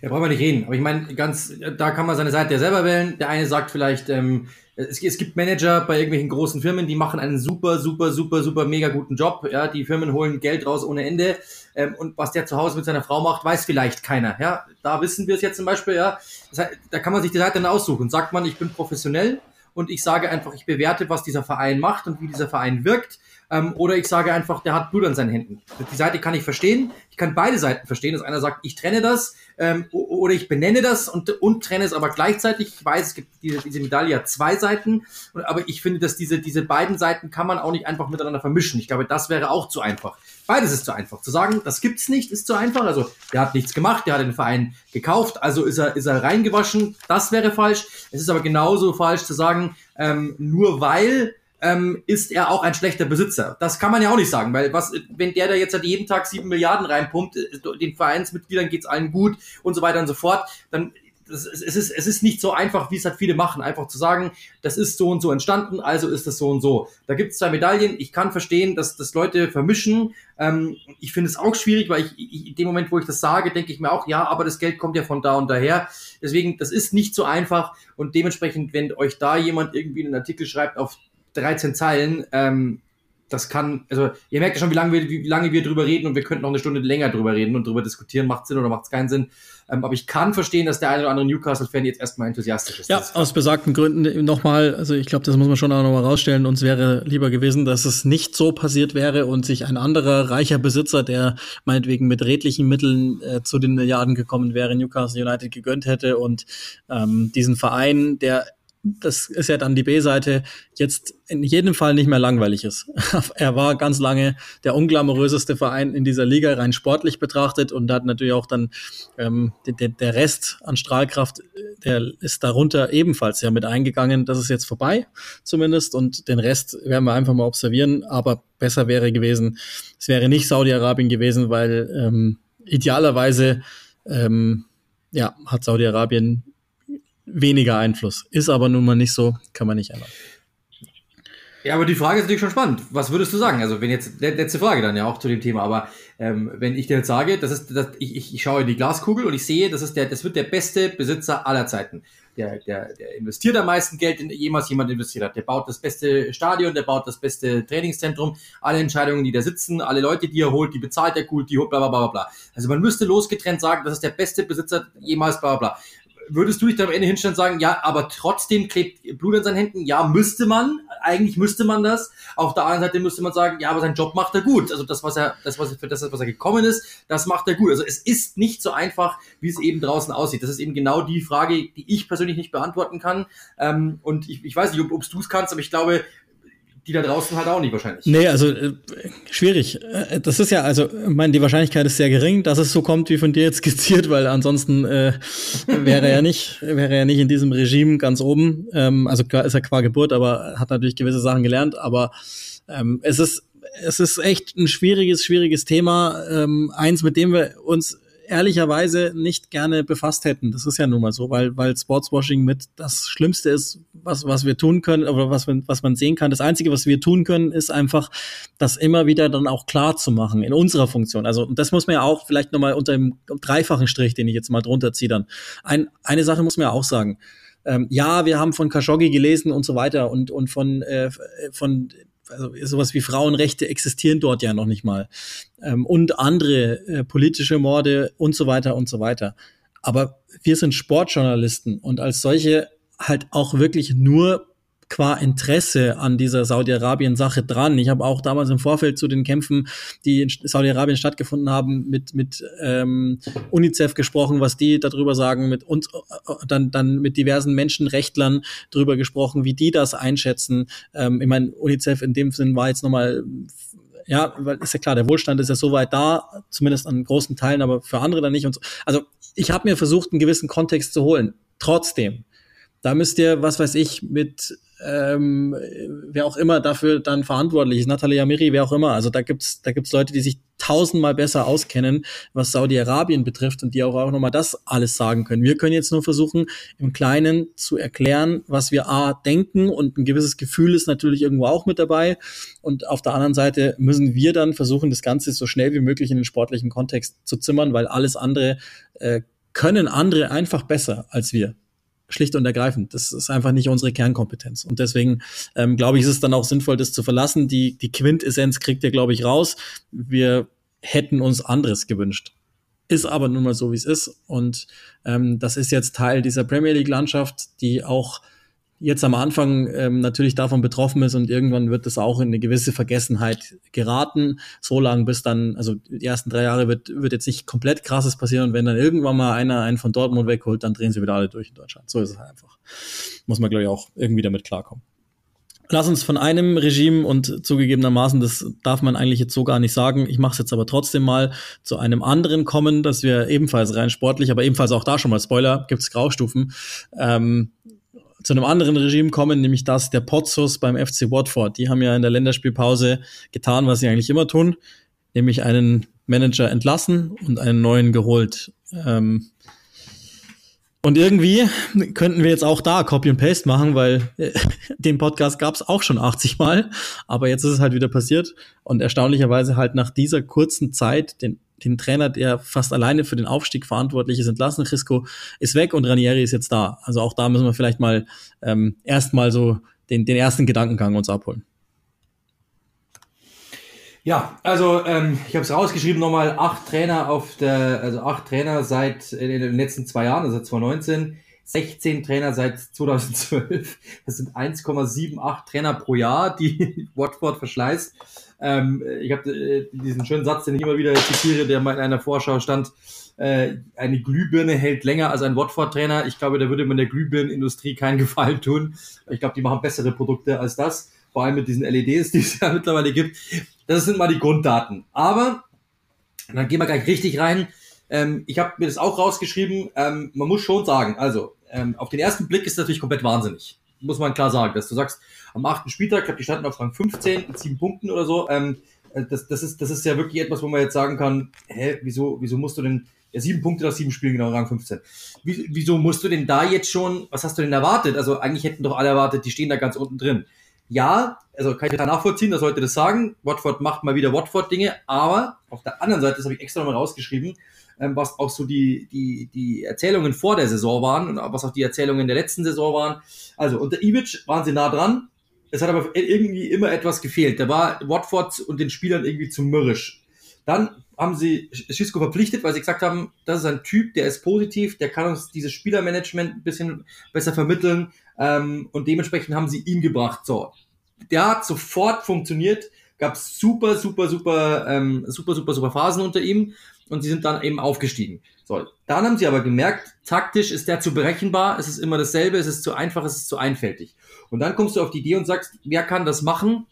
Ja, brauchen wir nicht reden. Aber ich meine, ganz, da kann man seine Seite ja selber wählen. Der eine sagt vielleicht, ähm, es, es, gibt Manager bei irgendwelchen großen Firmen, die machen einen super, super, super, super, mega guten Job. Ja, die Firmen holen Geld raus ohne Ende. Ähm, und was der zu Hause mit seiner Frau macht, weiß vielleicht keiner. Ja, da wissen wir es jetzt zum Beispiel. Ja, das heißt, da kann man sich die Seite dann aussuchen. Sagt man, ich bin professionell und ich sage einfach, ich bewerte, was dieser Verein macht und wie dieser Verein wirkt. Ähm, oder ich sage einfach, der hat Blut an seinen Händen. Die Seite kann ich verstehen. Ich kann beide Seiten verstehen, dass einer sagt, ich trenne das ähm, oder ich benenne das und, und trenne es aber gleichzeitig. Ich weiß, es gibt diese, diese Medaille hat zwei Seiten, aber ich finde, dass diese, diese beiden Seiten kann man auch nicht einfach miteinander vermischen. Ich glaube, das wäre auch zu einfach. Beides ist zu einfach. Zu sagen, das gibt's nicht, ist zu einfach. Also, der hat nichts gemacht, der hat den Verein gekauft, also ist er, ist er reingewaschen. Das wäre falsch. Es ist aber genauso falsch zu sagen, ähm, nur weil ähm, ist er auch ein schlechter Besitzer. Das kann man ja auch nicht sagen, weil was, wenn der da jetzt halt jeden Tag sieben Milliarden reinpumpt, äh, den Vereinsmitgliedern geht's allen gut und so weiter und so fort, dann das, es, ist, es ist nicht so einfach, wie es halt viele machen, einfach zu sagen, das ist so und so entstanden, also ist das so und so. Da gibt es zwei Medaillen. Ich kann verstehen, dass das Leute vermischen. Ähm, ich finde es auch schwierig, weil ich, ich in dem Moment, wo ich das sage, denke ich mir auch, ja, aber das Geld kommt ja von da und daher. Deswegen, das ist nicht so einfach und dementsprechend, wenn euch da jemand irgendwie einen Artikel schreibt auf 13 Zeilen, ähm, das kann, also ihr merkt ja schon, wie lange wir, wie lange wir drüber reden und wir könnten noch eine Stunde länger drüber reden und drüber diskutieren, macht Sinn oder macht es keinen Sinn. Ähm, aber ich kann verstehen, dass der eine oder andere Newcastle-Fan jetzt erstmal enthusiastisch ist. Ja, aus besagten Gründen nochmal, also ich glaube, das muss man schon auch nochmal rausstellen. Uns wäre lieber gewesen, dass es nicht so passiert wäre und sich ein anderer reicher Besitzer, der meinetwegen mit redlichen Mitteln äh, zu den Milliarden gekommen wäre, Newcastle United gegönnt hätte und ähm, diesen Verein, der das ist ja dann die B-Seite, jetzt in jedem Fall nicht mehr langweilig ist. er war ganz lange der unglamouröseste Verein in dieser Liga, rein sportlich betrachtet und hat natürlich auch dann ähm, der, der Rest an Strahlkraft, der ist darunter ebenfalls ja mit eingegangen. Das ist jetzt vorbei zumindest und den Rest werden wir einfach mal observieren, aber besser wäre gewesen, es wäre nicht Saudi-Arabien gewesen, weil ähm, idealerweise ähm, ja, hat Saudi-Arabien weniger Einfluss. Ist aber nun mal nicht so, kann man nicht ändern. Ja, aber die Frage ist natürlich schon spannend. Was würdest du sagen? Also, wenn jetzt, letzte Frage dann ja auch zu dem Thema, aber ähm, wenn ich dir jetzt sage, das ist, das, ich, ich, schaue in die Glaskugel und ich sehe, das ist der, das wird der beste Besitzer aller Zeiten. Der, der, der investiert am meisten Geld, in jemals jemand investiert hat. Der baut das beste Stadion, der baut das beste Trainingszentrum, alle Entscheidungen, die da sitzen, alle Leute, die er holt, die bezahlt er gut, die holt, bla bla bla bla. Also man müsste losgetrennt sagen, das ist der beste Besitzer jemals, bla bla bla würdest du dich da am Ende hinstellen und sagen, ja, aber trotzdem klebt Blut an seinen Händen? Ja, müsste man. Eigentlich müsste man das. Auf der anderen Seite müsste man sagen, ja, aber sein Job macht er gut. Also das, was er, das, was er, für das, was er gekommen ist, das macht er gut. Also es ist nicht so einfach, wie es eben draußen aussieht. Das ist eben genau die Frage, die ich persönlich nicht beantworten kann. Ähm, und ich, ich weiß nicht, ob, ob du es kannst, aber ich glaube, die da draußen halt auch nicht wahrscheinlich. Nee, also äh, schwierig. Äh, das ist ja, also, ich meine, die Wahrscheinlichkeit ist sehr gering, dass es so kommt, wie von dir jetzt skizziert, weil ansonsten äh, wäre er nicht, wäre er nicht in diesem Regime ganz oben. Ähm, also ist er qua Geburt, aber hat natürlich gewisse Sachen gelernt, aber ähm, es ist es ist echt ein schwieriges, schwieriges Thema. Ähm, eins, mit dem wir uns ehrlicherweise nicht gerne befasst hätten. Das ist ja nun mal so, weil, weil Sportswashing mit das Schlimmste ist, was, was wir tun können oder was, was man sehen kann. Das Einzige, was wir tun können, ist einfach, das immer wieder dann auch klar zu machen in unserer Funktion. Also das muss man ja auch vielleicht nochmal unter dem dreifachen Strich, den ich jetzt mal drunter ziehe dann. Ein, eine Sache muss man ja auch sagen. Ähm, ja, wir haben von Khashoggi gelesen und so weiter und, und von, äh, von also sowas wie Frauenrechte existieren dort ja noch nicht mal. Ähm, und andere äh, politische Morde und so weiter und so weiter. Aber wir sind Sportjournalisten und als solche halt auch wirklich nur qua Interesse an dieser Saudi-Arabien-Sache dran. Ich habe auch damals im Vorfeld zu den Kämpfen, die in Saudi-Arabien stattgefunden haben, mit, mit ähm, UNICEF gesprochen, was die darüber sagen, mit uns, äh, dann, dann mit diversen Menschenrechtlern darüber gesprochen, wie die das einschätzen. Ähm, ich meine, UNICEF in dem Sinn war jetzt nochmal ja, weil ist ja klar, der Wohlstand ist ja soweit da, zumindest an großen Teilen, aber für andere dann nicht. Und so. Also ich habe mir versucht, einen gewissen Kontext zu holen. Trotzdem, da müsst ihr, was weiß ich, mit ähm, wer auch immer dafür dann verantwortlich ist, Natalia Amiri, wer auch immer. Also da gibt's da gibt's Leute, die sich tausendmal besser auskennen, was Saudi-Arabien betrifft und die auch, auch nochmal das alles sagen können. Wir können jetzt nur versuchen, im Kleinen zu erklären, was wir A denken und ein gewisses Gefühl ist natürlich irgendwo auch mit dabei. Und auf der anderen Seite müssen wir dann versuchen, das Ganze so schnell wie möglich in den sportlichen Kontext zu zimmern, weil alles andere äh, können andere einfach besser als wir schlicht und ergreifend. Das ist einfach nicht unsere Kernkompetenz. Und deswegen ähm, glaube ich, ist es dann auch sinnvoll, das zu verlassen. Die, die Quintessenz kriegt ihr, glaube ich, raus. Wir hätten uns anderes gewünscht. Ist aber nun mal so, wie es ist. Und ähm, das ist jetzt Teil dieser Premier League-Landschaft, die auch jetzt am Anfang ähm, natürlich davon betroffen ist und irgendwann wird es auch in eine gewisse Vergessenheit geraten. So lange bis dann, also die ersten drei Jahre wird, wird jetzt nicht komplett krasses passieren und wenn dann irgendwann mal einer einen von Dortmund wegholt, dann drehen sie wieder alle durch in Deutschland. So ist es halt einfach. Muss man, glaube ich, auch irgendwie damit klarkommen. Lass uns von einem Regime und zugegebenermaßen, das darf man eigentlich jetzt so gar nicht sagen, ich mache es jetzt aber trotzdem mal, zu einem anderen kommen, dass wir ebenfalls rein sportlich, aber ebenfalls auch da schon mal Spoiler, gibt's Graustufen, ähm, zu einem anderen Regime kommen, nämlich das der Pozzos beim FC Watford. Die haben ja in der Länderspielpause getan, was sie eigentlich immer tun, nämlich einen Manager entlassen und einen neuen geholt. Ähm, und irgendwie könnten wir jetzt auch da Copy and Paste machen, weil äh, den Podcast gab es auch schon 80 Mal, aber jetzt ist es halt wieder passiert und erstaunlicherweise halt nach dieser kurzen Zeit den den Trainer, der fast alleine für den Aufstieg verantwortlich ist, entlassen. Risco ist weg und Ranieri ist jetzt da. Also auch da müssen wir vielleicht mal ähm, erstmal so den, den ersten Gedankengang uns abholen. Ja, also ähm, ich habe es rausgeschrieben nochmal, acht Trainer auf der, also acht Trainer seit in den letzten zwei Jahren, also 2019, 16 Trainer seit 2012. Das sind 1,78 Trainer pro Jahr, die Watford verschleißt. Ähm, ich habe äh, diesen schönen Satz, den ich immer wieder zitiere, der mal in einer Vorschau stand. Äh, eine Glühbirne hält länger als ein Watford-Trainer. Ich glaube, da würde man der Glühbirnenindustrie keinen Gefallen tun. Ich glaube, die machen bessere Produkte als das. Vor allem mit diesen LEDs, die es ja mittlerweile gibt. Das sind mal die Grunddaten. Aber, dann gehen wir gleich richtig rein. Ähm, ich habe mir das auch rausgeschrieben. Ähm, man muss schon sagen, also ähm, auf den ersten Blick ist das natürlich komplett wahnsinnig. Muss man klar sagen, dass du sagst, am achten Spieltag, ich glaube, die standen auf Rang 15 mit sieben Punkten oder so. Ähm, äh, das, das, ist, das ist ja wirklich etwas, wo man jetzt sagen kann, hä, wieso, wieso musst du denn, ja, sieben Punkte nach sieben Spielen, genau, Rang 15. Wie, wieso musst du denn da jetzt schon, was hast du denn erwartet? Also eigentlich hätten doch alle erwartet, die stehen da ganz unten drin. Ja, also kann ich da nachvollziehen, dass Leute das sagen. Watford macht mal wieder Watford-Dinge, aber auf der anderen Seite, das habe ich extra nochmal rausgeschrieben, ähm, was auch so die, die, die Erzählungen vor der Saison waren und was auch die Erzählungen der letzten Saison waren. Also unter Ibic waren sie nah dran, es hat aber irgendwie immer etwas gefehlt. Da war Watford und den Spielern irgendwie zu mürrisch. Dann haben sie Schisco verpflichtet, weil sie gesagt haben, das ist ein Typ, der ist positiv, der kann uns dieses Spielermanagement ein bisschen besser vermitteln ähm, und dementsprechend haben sie ihn gebracht. So, der hat sofort funktioniert, gab super, super, super, ähm, super, super, super Phasen unter ihm und sie sind dann eben aufgestiegen. So, dann haben sie aber gemerkt, taktisch ist der zu berechenbar, es ist immer dasselbe, es ist zu einfach, es ist zu einfältig. Und dann kommst du auf die Idee und sagst, wer kann das machen?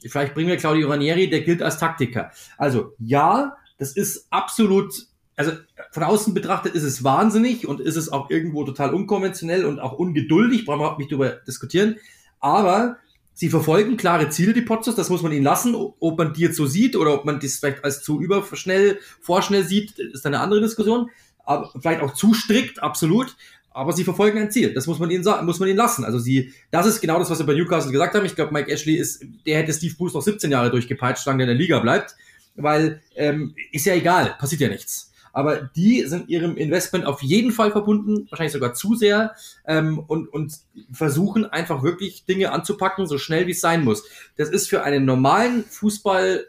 Vielleicht bringen wir Claudio Ranieri, der gilt als Taktiker. Also ja, das ist absolut, also von außen betrachtet ist es wahnsinnig und ist es auch irgendwo total unkonventionell und auch ungeduldig, brauchen wir nicht darüber diskutieren. Aber sie verfolgen klare Ziele, die Potzos, das muss man ihnen lassen. Ob man die jetzt so sieht oder ob man das vielleicht als zu überschnell, vorschnell sieht, ist eine andere Diskussion. Aber vielleicht auch zu strikt, absolut aber sie verfolgen ein Ziel. Das muss man ihnen sagen, muss man ihnen lassen. Also sie, das ist genau das, was wir bei Newcastle gesagt haben. Ich glaube, Mike Ashley ist, der hätte Steve Bruce noch 17 Jahre durchgepeitscht, solange der in der Liga bleibt, weil ähm, ist ja egal, passiert ja nichts. Aber die sind ihrem Investment auf jeden Fall verbunden, wahrscheinlich sogar zu sehr, ähm, und, und versuchen einfach wirklich Dinge anzupacken, so schnell wie es sein muss. Das ist für einen normalen Fußball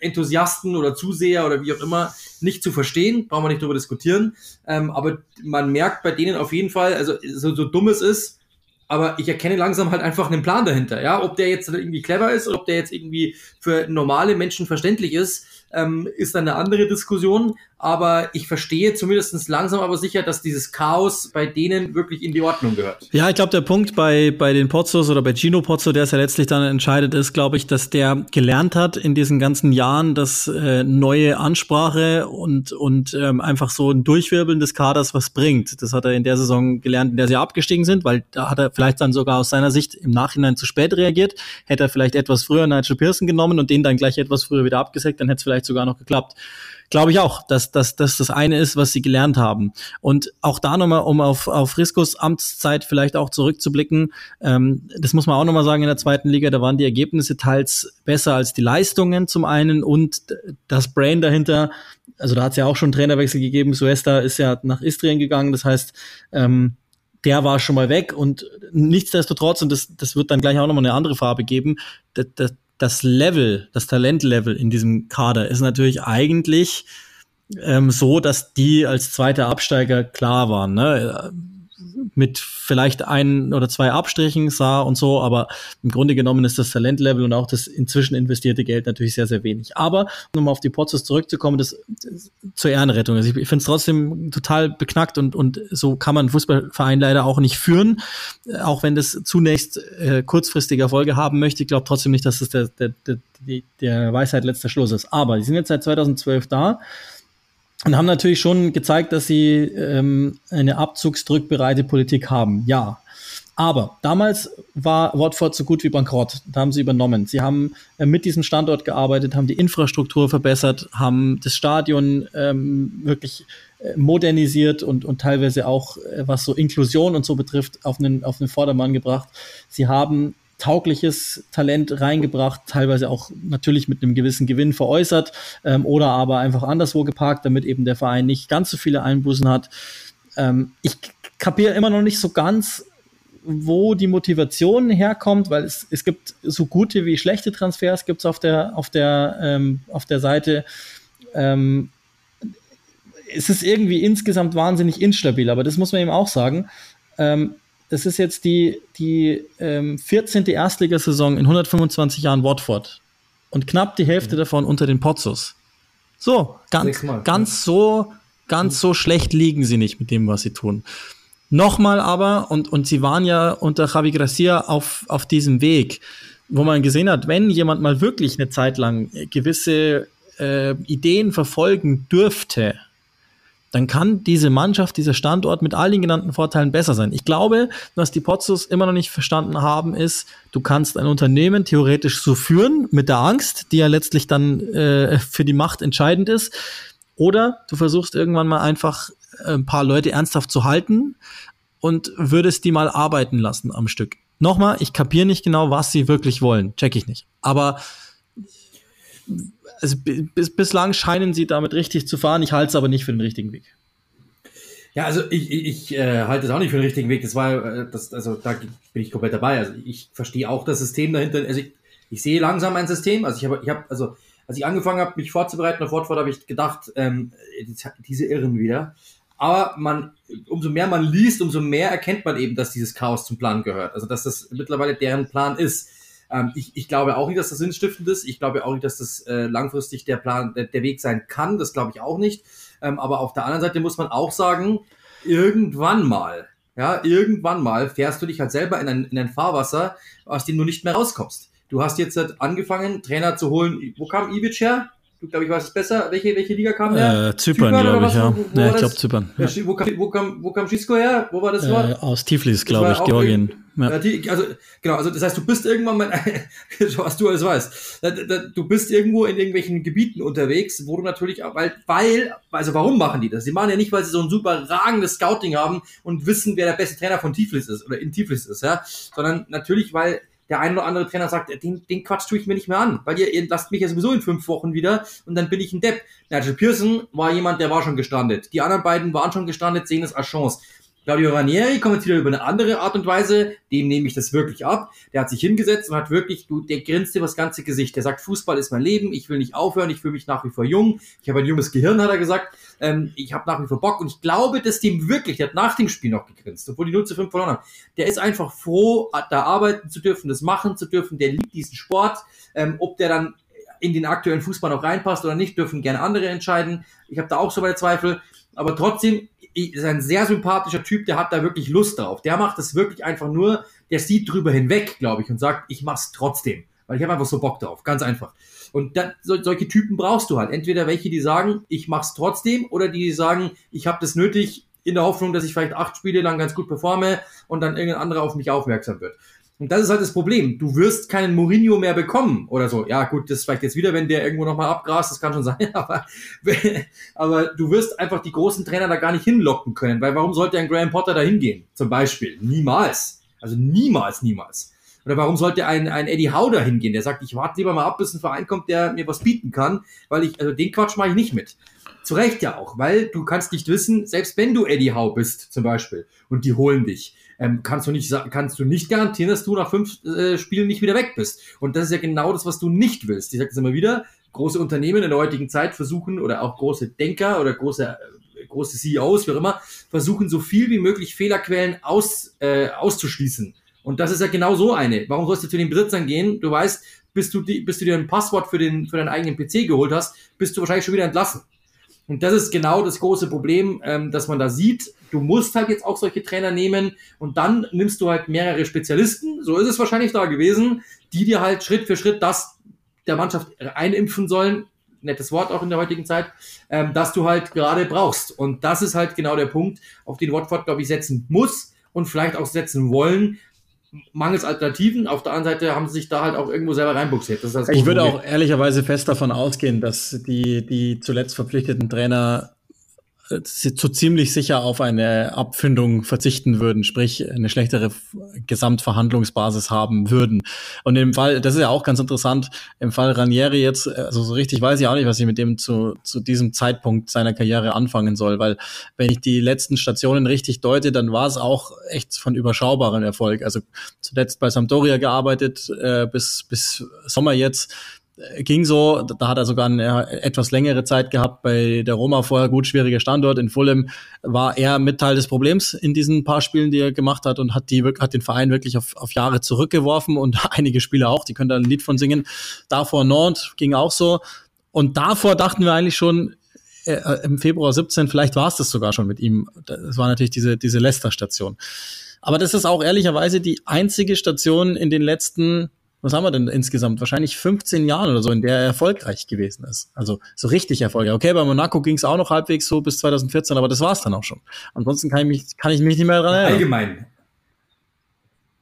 Enthusiasten oder Zuseher oder wie auch immer nicht zu verstehen, brauchen wir nicht darüber diskutieren. Ähm, aber man merkt bei denen auf jeden Fall, also so, so dumm es ist, aber ich erkenne langsam halt einfach einen Plan dahinter. Ja, ob der jetzt irgendwie clever ist oder ob der jetzt irgendwie für normale Menschen verständlich ist, ähm, ist dann eine andere Diskussion aber ich verstehe zumindest langsam aber sicher, dass dieses Chaos bei denen wirklich in die Ordnung gehört. Ja, ich glaube, der Punkt bei, bei den Pozzos oder bei Gino Pozzo, der es ja letztlich dann entscheidet, ist, glaube ich, dass der gelernt hat in diesen ganzen Jahren, dass äh, neue Ansprache und, und ähm, einfach so ein Durchwirbeln des Kaders was bringt. Das hat er in der Saison gelernt, in der sie abgestiegen sind, weil da hat er vielleicht dann sogar aus seiner Sicht im Nachhinein zu spät reagiert. Hätte er vielleicht etwas früher Nigel Pearson genommen und den dann gleich etwas früher wieder abgesägt, dann hätte es vielleicht sogar noch geklappt. Glaube ich auch, dass, dass, dass das eine ist, was sie gelernt haben. Und auch da nochmal, um auf, auf Riskos Amtszeit vielleicht auch zurückzublicken, ähm, das muss man auch nochmal sagen, in der zweiten Liga, da waren die Ergebnisse teils besser als die Leistungen zum einen und das Brain dahinter, also da hat es ja auch schon Trainerwechsel gegeben, Suesta ist ja nach Istrien gegangen, das heißt, ähm, der war schon mal weg und nichtsdestotrotz, und das, das wird dann gleich auch nochmal eine andere Farbe geben, das, das, das Level, das Talentlevel in diesem Kader ist natürlich eigentlich ähm, so, dass die als zweiter Absteiger klar waren. Ne? Mit vielleicht ein oder zwei Abstrichen sah und so, aber im Grunde genommen ist das Talentlevel und auch das inzwischen investierte Geld natürlich sehr, sehr wenig. Aber um auf die Potzes zurückzukommen, das, das zur Ehrenrettung. Also ich, finde es trotzdem total beknackt und, und so kann man Fußballverein leider auch nicht führen, auch wenn das zunächst äh, kurzfristige Erfolge haben möchte. Ich glaube trotzdem nicht, dass das der, der, der, der Weisheit letzter Schluss ist. Aber die sind jetzt seit 2012 da und haben natürlich schon gezeigt, dass sie ähm, eine abzugsdrückbereite Politik haben. Ja. Aber damals war Watford so gut wie bankrott. Da haben sie übernommen. Sie haben äh, mit diesem Standort gearbeitet, haben die Infrastruktur verbessert, haben das Stadion ähm, wirklich äh, modernisiert und, und teilweise auch, äh, was so Inklusion und so betrifft, auf einen, auf einen Vordermann gebracht. Sie haben taugliches Talent reingebracht, teilweise auch natürlich mit einem gewissen Gewinn veräußert ähm, oder aber einfach anderswo geparkt, damit eben der Verein nicht ganz so viele Einbußen hat. Ähm, ich kapiere immer noch nicht so ganz, wo die Motivation herkommt, weil es, es gibt so gute wie schlechte Transfers gibt es auf der, auf der, ähm, auf der Seite. Ähm, es ist irgendwie insgesamt wahnsinnig instabil, aber das muss man eben auch sagen. Ähm, das ist jetzt die, die ähm, 14. Erstligasaison in 125 Jahren Watford. Und knapp die Hälfte mhm. davon unter den Pozzos. So, ganz, ganz so, ganz mhm. so schlecht liegen sie nicht mit dem, was sie tun. Nochmal aber, und, und sie waren ja unter Javi Gracia auf, auf diesem Weg, wo man gesehen hat, wenn jemand mal wirklich eine Zeit lang gewisse äh, Ideen verfolgen dürfte, dann kann diese Mannschaft, dieser Standort mit all den genannten Vorteilen besser sein. Ich glaube, was die Pozzos immer noch nicht verstanden haben, ist, du kannst ein Unternehmen theoretisch so führen mit der Angst, die ja letztlich dann äh, für die Macht entscheidend ist. Oder du versuchst irgendwann mal einfach äh, ein paar Leute ernsthaft zu halten und würdest die mal arbeiten lassen am Stück. Nochmal, ich kapiere nicht genau, was sie wirklich wollen. Check ich nicht. Aber also bis, bislang scheinen sie damit richtig zu fahren. Ich halte es aber nicht für den richtigen Weg. Ja, also ich, ich, ich äh, halte es auch nicht für den richtigen Weg. Das war, äh, das, also da bin ich komplett dabei. Also ich verstehe auch das System dahinter. Also ich, ich sehe langsam ein System. Also ich habe, ich habe, also als ich angefangen habe, mich vorzubereiten auf Wortwort, habe ich gedacht, ähm, diese Irren wieder. Aber man, umso mehr man liest, umso mehr erkennt man eben, dass dieses Chaos zum Plan gehört. Also dass das mittlerweile deren Plan ist. Ähm, ich, ich glaube auch nicht, dass das sinnstiftend ist. Ich glaube auch nicht, dass das äh, langfristig der Plan, der, der Weg sein kann. Das glaube ich auch nicht. Ähm, aber auf der anderen Seite muss man auch sagen, irgendwann mal, ja, irgendwann mal fährst du dich halt selber in ein, in ein Fahrwasser, aus dem du nicht mehr rauskommst. Du hast jetzt halt angefangen, Trainer zu holen. Wo kam Ibic her? Du glaube ich weißt es besser. Welche, welche Liga kam der? Äh, Zypern, glaube ich, ja. Wo, wo ja ich glaube Zypern. Ja. Wo, kam, wo, kam, wo kam Schisko her? Wo war das? Äh, aus Tiflis, glaube ich, Georgien. Ja. Also, genau, also das heißt, du bist irgendwann mal, was du alles weißt, du bist irgendwo in irgendwelchen Gebieten unterwegs, wo du natürlich, weil, weil, also warum machen die das? Sie machen ja nicht, weil sie so ein super ragendes Scouting haben und wissen, wer der beste Trainer von Tiflis ist oder in Tiflis ist, ja, sondern natürlich, weil der ein oder andere Trainer sagt, den, den Quatsch tue ich mir nicht mehr an, weil ihr, ihr lasst mich ja sowieso in fünf Wochen wieder und dann bin ich ein Depp. Nigel Pearson war jemand, der war schon gestrandet. Die anderen beiden waren schon gestrandet, sehen es als Chance. Claudio Ranieri kommentiert über eine andere Art und Weise, dem nehme ich das wirklich ab. Der hat sich hingesetzt und hat wirklich, du, der grinst dir das ganze Gesicht. Der sagt, Fußball ist mein Leben, ich will nicht aufhören, ich fühle mich nach wie vor jung, ich habe ein junges Gehirn, hat er gesagt, ähm, ich habe nach wie vor Bock und ich glaube, dass dem wirklich, der hat nach dem Spiel noch gegrinst, obwohl die 0 zu 5 verloren haben. Der ist einfach froh, da arbeiten zu dürfen, das machen zu dürfen, der liebt diesen Sport. Ähm, ob der dann in den aktuellen Fußball noch reinpasst oder nicht, dürfen gerne andere entscheiden. Ich habe da auch so meine Zweifel. Aber trotzdem ist ein sehr sympathischer Typ, der hat da wirklich Lust drauf. Der macht das wirklich einfach nur, der sieht drüber hinweg, glaube ich, und sagt, ich mach's trotzdem. Weil ich habe einfach so Bock drauf. Ganz einfach. Und da, so, solche Typen brauchst du halt. Entweder welche, die sagen, ich mach's trotzdem, oder die, die sagen, ich habe das nötig, in der Hoffnung, dass ich vielleicht acht Spiele lang ganz gut performe und dann irgendein anderer auf mich aufmerksam wird. Und das ist halt das Problem. Du wirst keinen Mourinho mehr bekommen oder so. Ja, gut, das ist vielleicht jetzt wieder, wenn der irgendwo nochmal abgrast, das kann schon sein, aber, aber du wirst einfach die großen Trainer da gar nicht hinlocken können, weil warum sollte ein Graham Potter da hingehen? Zum Beispiel. Niemals. Also niemals, niemals. Oder warum sollte ein, ein Eddie Howe da hingehen, der sagt, ich warte lieber mal ab, bis ein Verein kommt, der mir was bieten kann, weil ich, also den Quatsch mache ich nicht mit. Zu Recht ja auch, weil du kannst nicht wissen, selbst wenn du Eddie Howe bist, zum Beispiel, und die holen dich, ähm, kannst du nicht kannst du nicht garantieren, dass du nach fünf äh, Spielen nicht wieder weg bist. Und das ist ja genau das, was du nicht willst. Ich sage es immer wieder, große Unternehmen in der heutigen Zeit versuchen oder auch große Denker oder große große CEOs, wie auch immer, versuchen so viel wie möglich Fehlerquellen aus, äh, auszuschließen. Und das ist ja genau so eine. Warum sollst du zu den Besitzern gehen? Du weißt, bis du, die, bis du dir ein Passwort für, den, für deinen eigenen PC geholt hast, bist du wahrscheinlich schon wieder entlassen. Und das ist genau das große Problem, ähm, dass man da sieht. Du musst halt jetzt auch solche Trainer nehmen und dann nimmst du halt mehrere Spezialisten. So ist es wahrscheinlich da gewesen, die dir halt Schritt für Schritt das der Mannschaft einimpfen sollen. Nettes Wort auch in der heutigen Zeit, ähm, dass du halt gerade brauchst. Und das ist halt genau der Punkt, auf den Watford, glaube ich, setzen muss und vielleicht auch setzen wollen, mangels Alternativen. Auf der anderen Seite haben sie sich da halt auch irgendwo selber reinbuxiert. ich würde auch ehrlicherweise fest davon ausgehen, dass die, die zuletzt verpflichteten Trainer so ziemlich sicher auf eine Abfindung verzichten würden, sprich eine schlechtere Gesamtverhandlungsbasis haben würden. Und im Fall, das ist ja auch ganz interessant, im Fall Ranieri jetzt, also so richtig weiß ich auch nicht, was ich mit dem zu, zu diesem Zeitpunkt seiner Karriere anfangen soll, weil wenn ich die letzten Stationen richtig deute, dann war es auch echt von überschaubarem Erfolg. Also zuletzt bei Sampdoria gearbeitet, äh, bis, bis Sommer jetzt ging so, da hat er sogar eine etwas längere Zeit gehabt bei der Roma vorher, gut, schwieriger Standort. In Fulham war er mit Teil des Problems in diesen paar Spielen, die er gemacht hat und hat, die, hat den Verein wirklich auf, auf Jahre zurückgeworfen und einige Spieler auch, die können da ein Lied von singen. Davor Nantes ging auch so. Und davor dachten wir eigentlich schon, äh, im Februar 17, vielleicht war es das sogar schon mit ihm. Das war natürlich diese, diese Leicester-Station. Aber das ist auch ehrlicherweise die einzige Station in den letzten was haben wir denn insgesamt? Wahrscheinlich 15 Jahren oder so, in der er erfolgreich gewesen ist. Also so richtig erfolgreich. Okay, bei Monaco ging es auch noch halbwegs so bis 2014, aber das war es dann auch schon. Ansonsten kann ich mich, kann ich mich nicht mehr dran erinnern. Allgemein.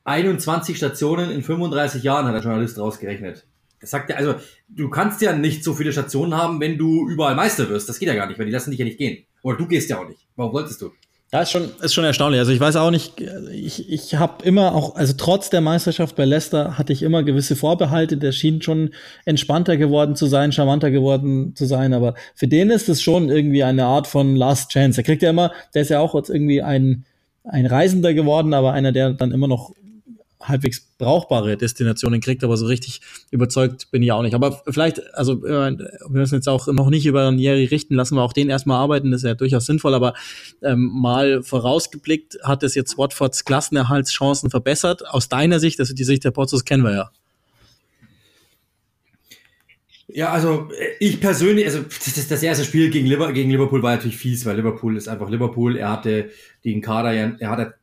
21 Stationen in 35 Jahren hat der Journalist rausgerechnet. Das sagt ja, also du kannst ja nicht so viele Stationen haben, wenn du überall Meister wirst. Das geht ja gar nicht, weil die lassen dich ja nicht gehen. Oder du gehst ja auch nicht. Warum wolltest du? Ja, ist schon, ist schon erstaunlich. Also ich weiß auch nicht, ich, ich habe immer auch, also trotz der Meisterschaft bei Leicester hatte ich immer gewisse Vorbehalte. Der schien schon entspannter geworden zu sein, charmanter geworden zu sein. Aber für den ist es schon irgendwie eine Art von Last Chance. Er kriegt ja immer, der ist ja auch jetzt irgendwie ein, ein Reisender geworden, aber einer, der dann immer noch halbwegs brauchbare Destinationen kriegt, aber so richtig überzeugt bin ich auch nicht. Aber vielleicht, also wir müssen jetzt auch noch nicht über Ranieri richten, lassen wir auch den erstmal arbeiten, das ist ja durchaus sinnvoll, aber ähm, mal vorausgeblickt, hat es jetzt Watfords Klassenerhaltschancen verbessert? Aus deiner Sicht, also die Sicht der Porzos kennen wir ja. Ja, also ich persönlich, also das, das erste Spiel gegen, Liverpool, gegen Liverpool war natürlich fies, weil Liverpool ist einfach Liverpool. Er hatte den Kader, er hatte,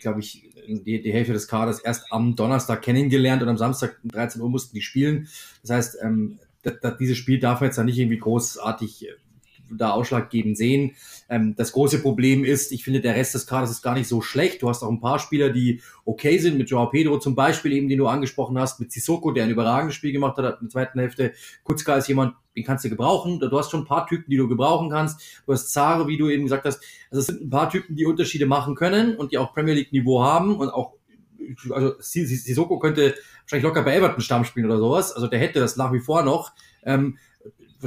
glaube ich, die, die Hälfte des Kaders erst am Donnerstag kennengelernt und am Samstag um 13 Uhr mussten die spielen. Das heißt, ähm, dieses Spiel darf jetzt da nicht irgendwie großartig äh, da ausschlaggebend sehen. Ähm, das große Problem ist, ich finde, der Rest des Kaders ist gar nicht so schlecht. Du hast auch ein paar Spieler, die okay sind, mit Joao Pedro zum Beispiel, eben den du angesprochen hast, mit Sissoko, der ein überragendes Spiel gemacht hat, in der zweiten Hälfte. Kutzka ist jemand, den kannst du gebrauchen. Du hast schon ein paar Typen, die du gebrauchen kannst. Du hast Zare, wie du eben gesagt hast. Also es sind ein paar Typen, die Unterschiede machen können und die auch Premier League Niveau haben und auch also Sissoko könnte wahrscheinlich locker bei Everton Stamm spielen oder sowas. Also der hätte das nach wie vor noch. Ähm,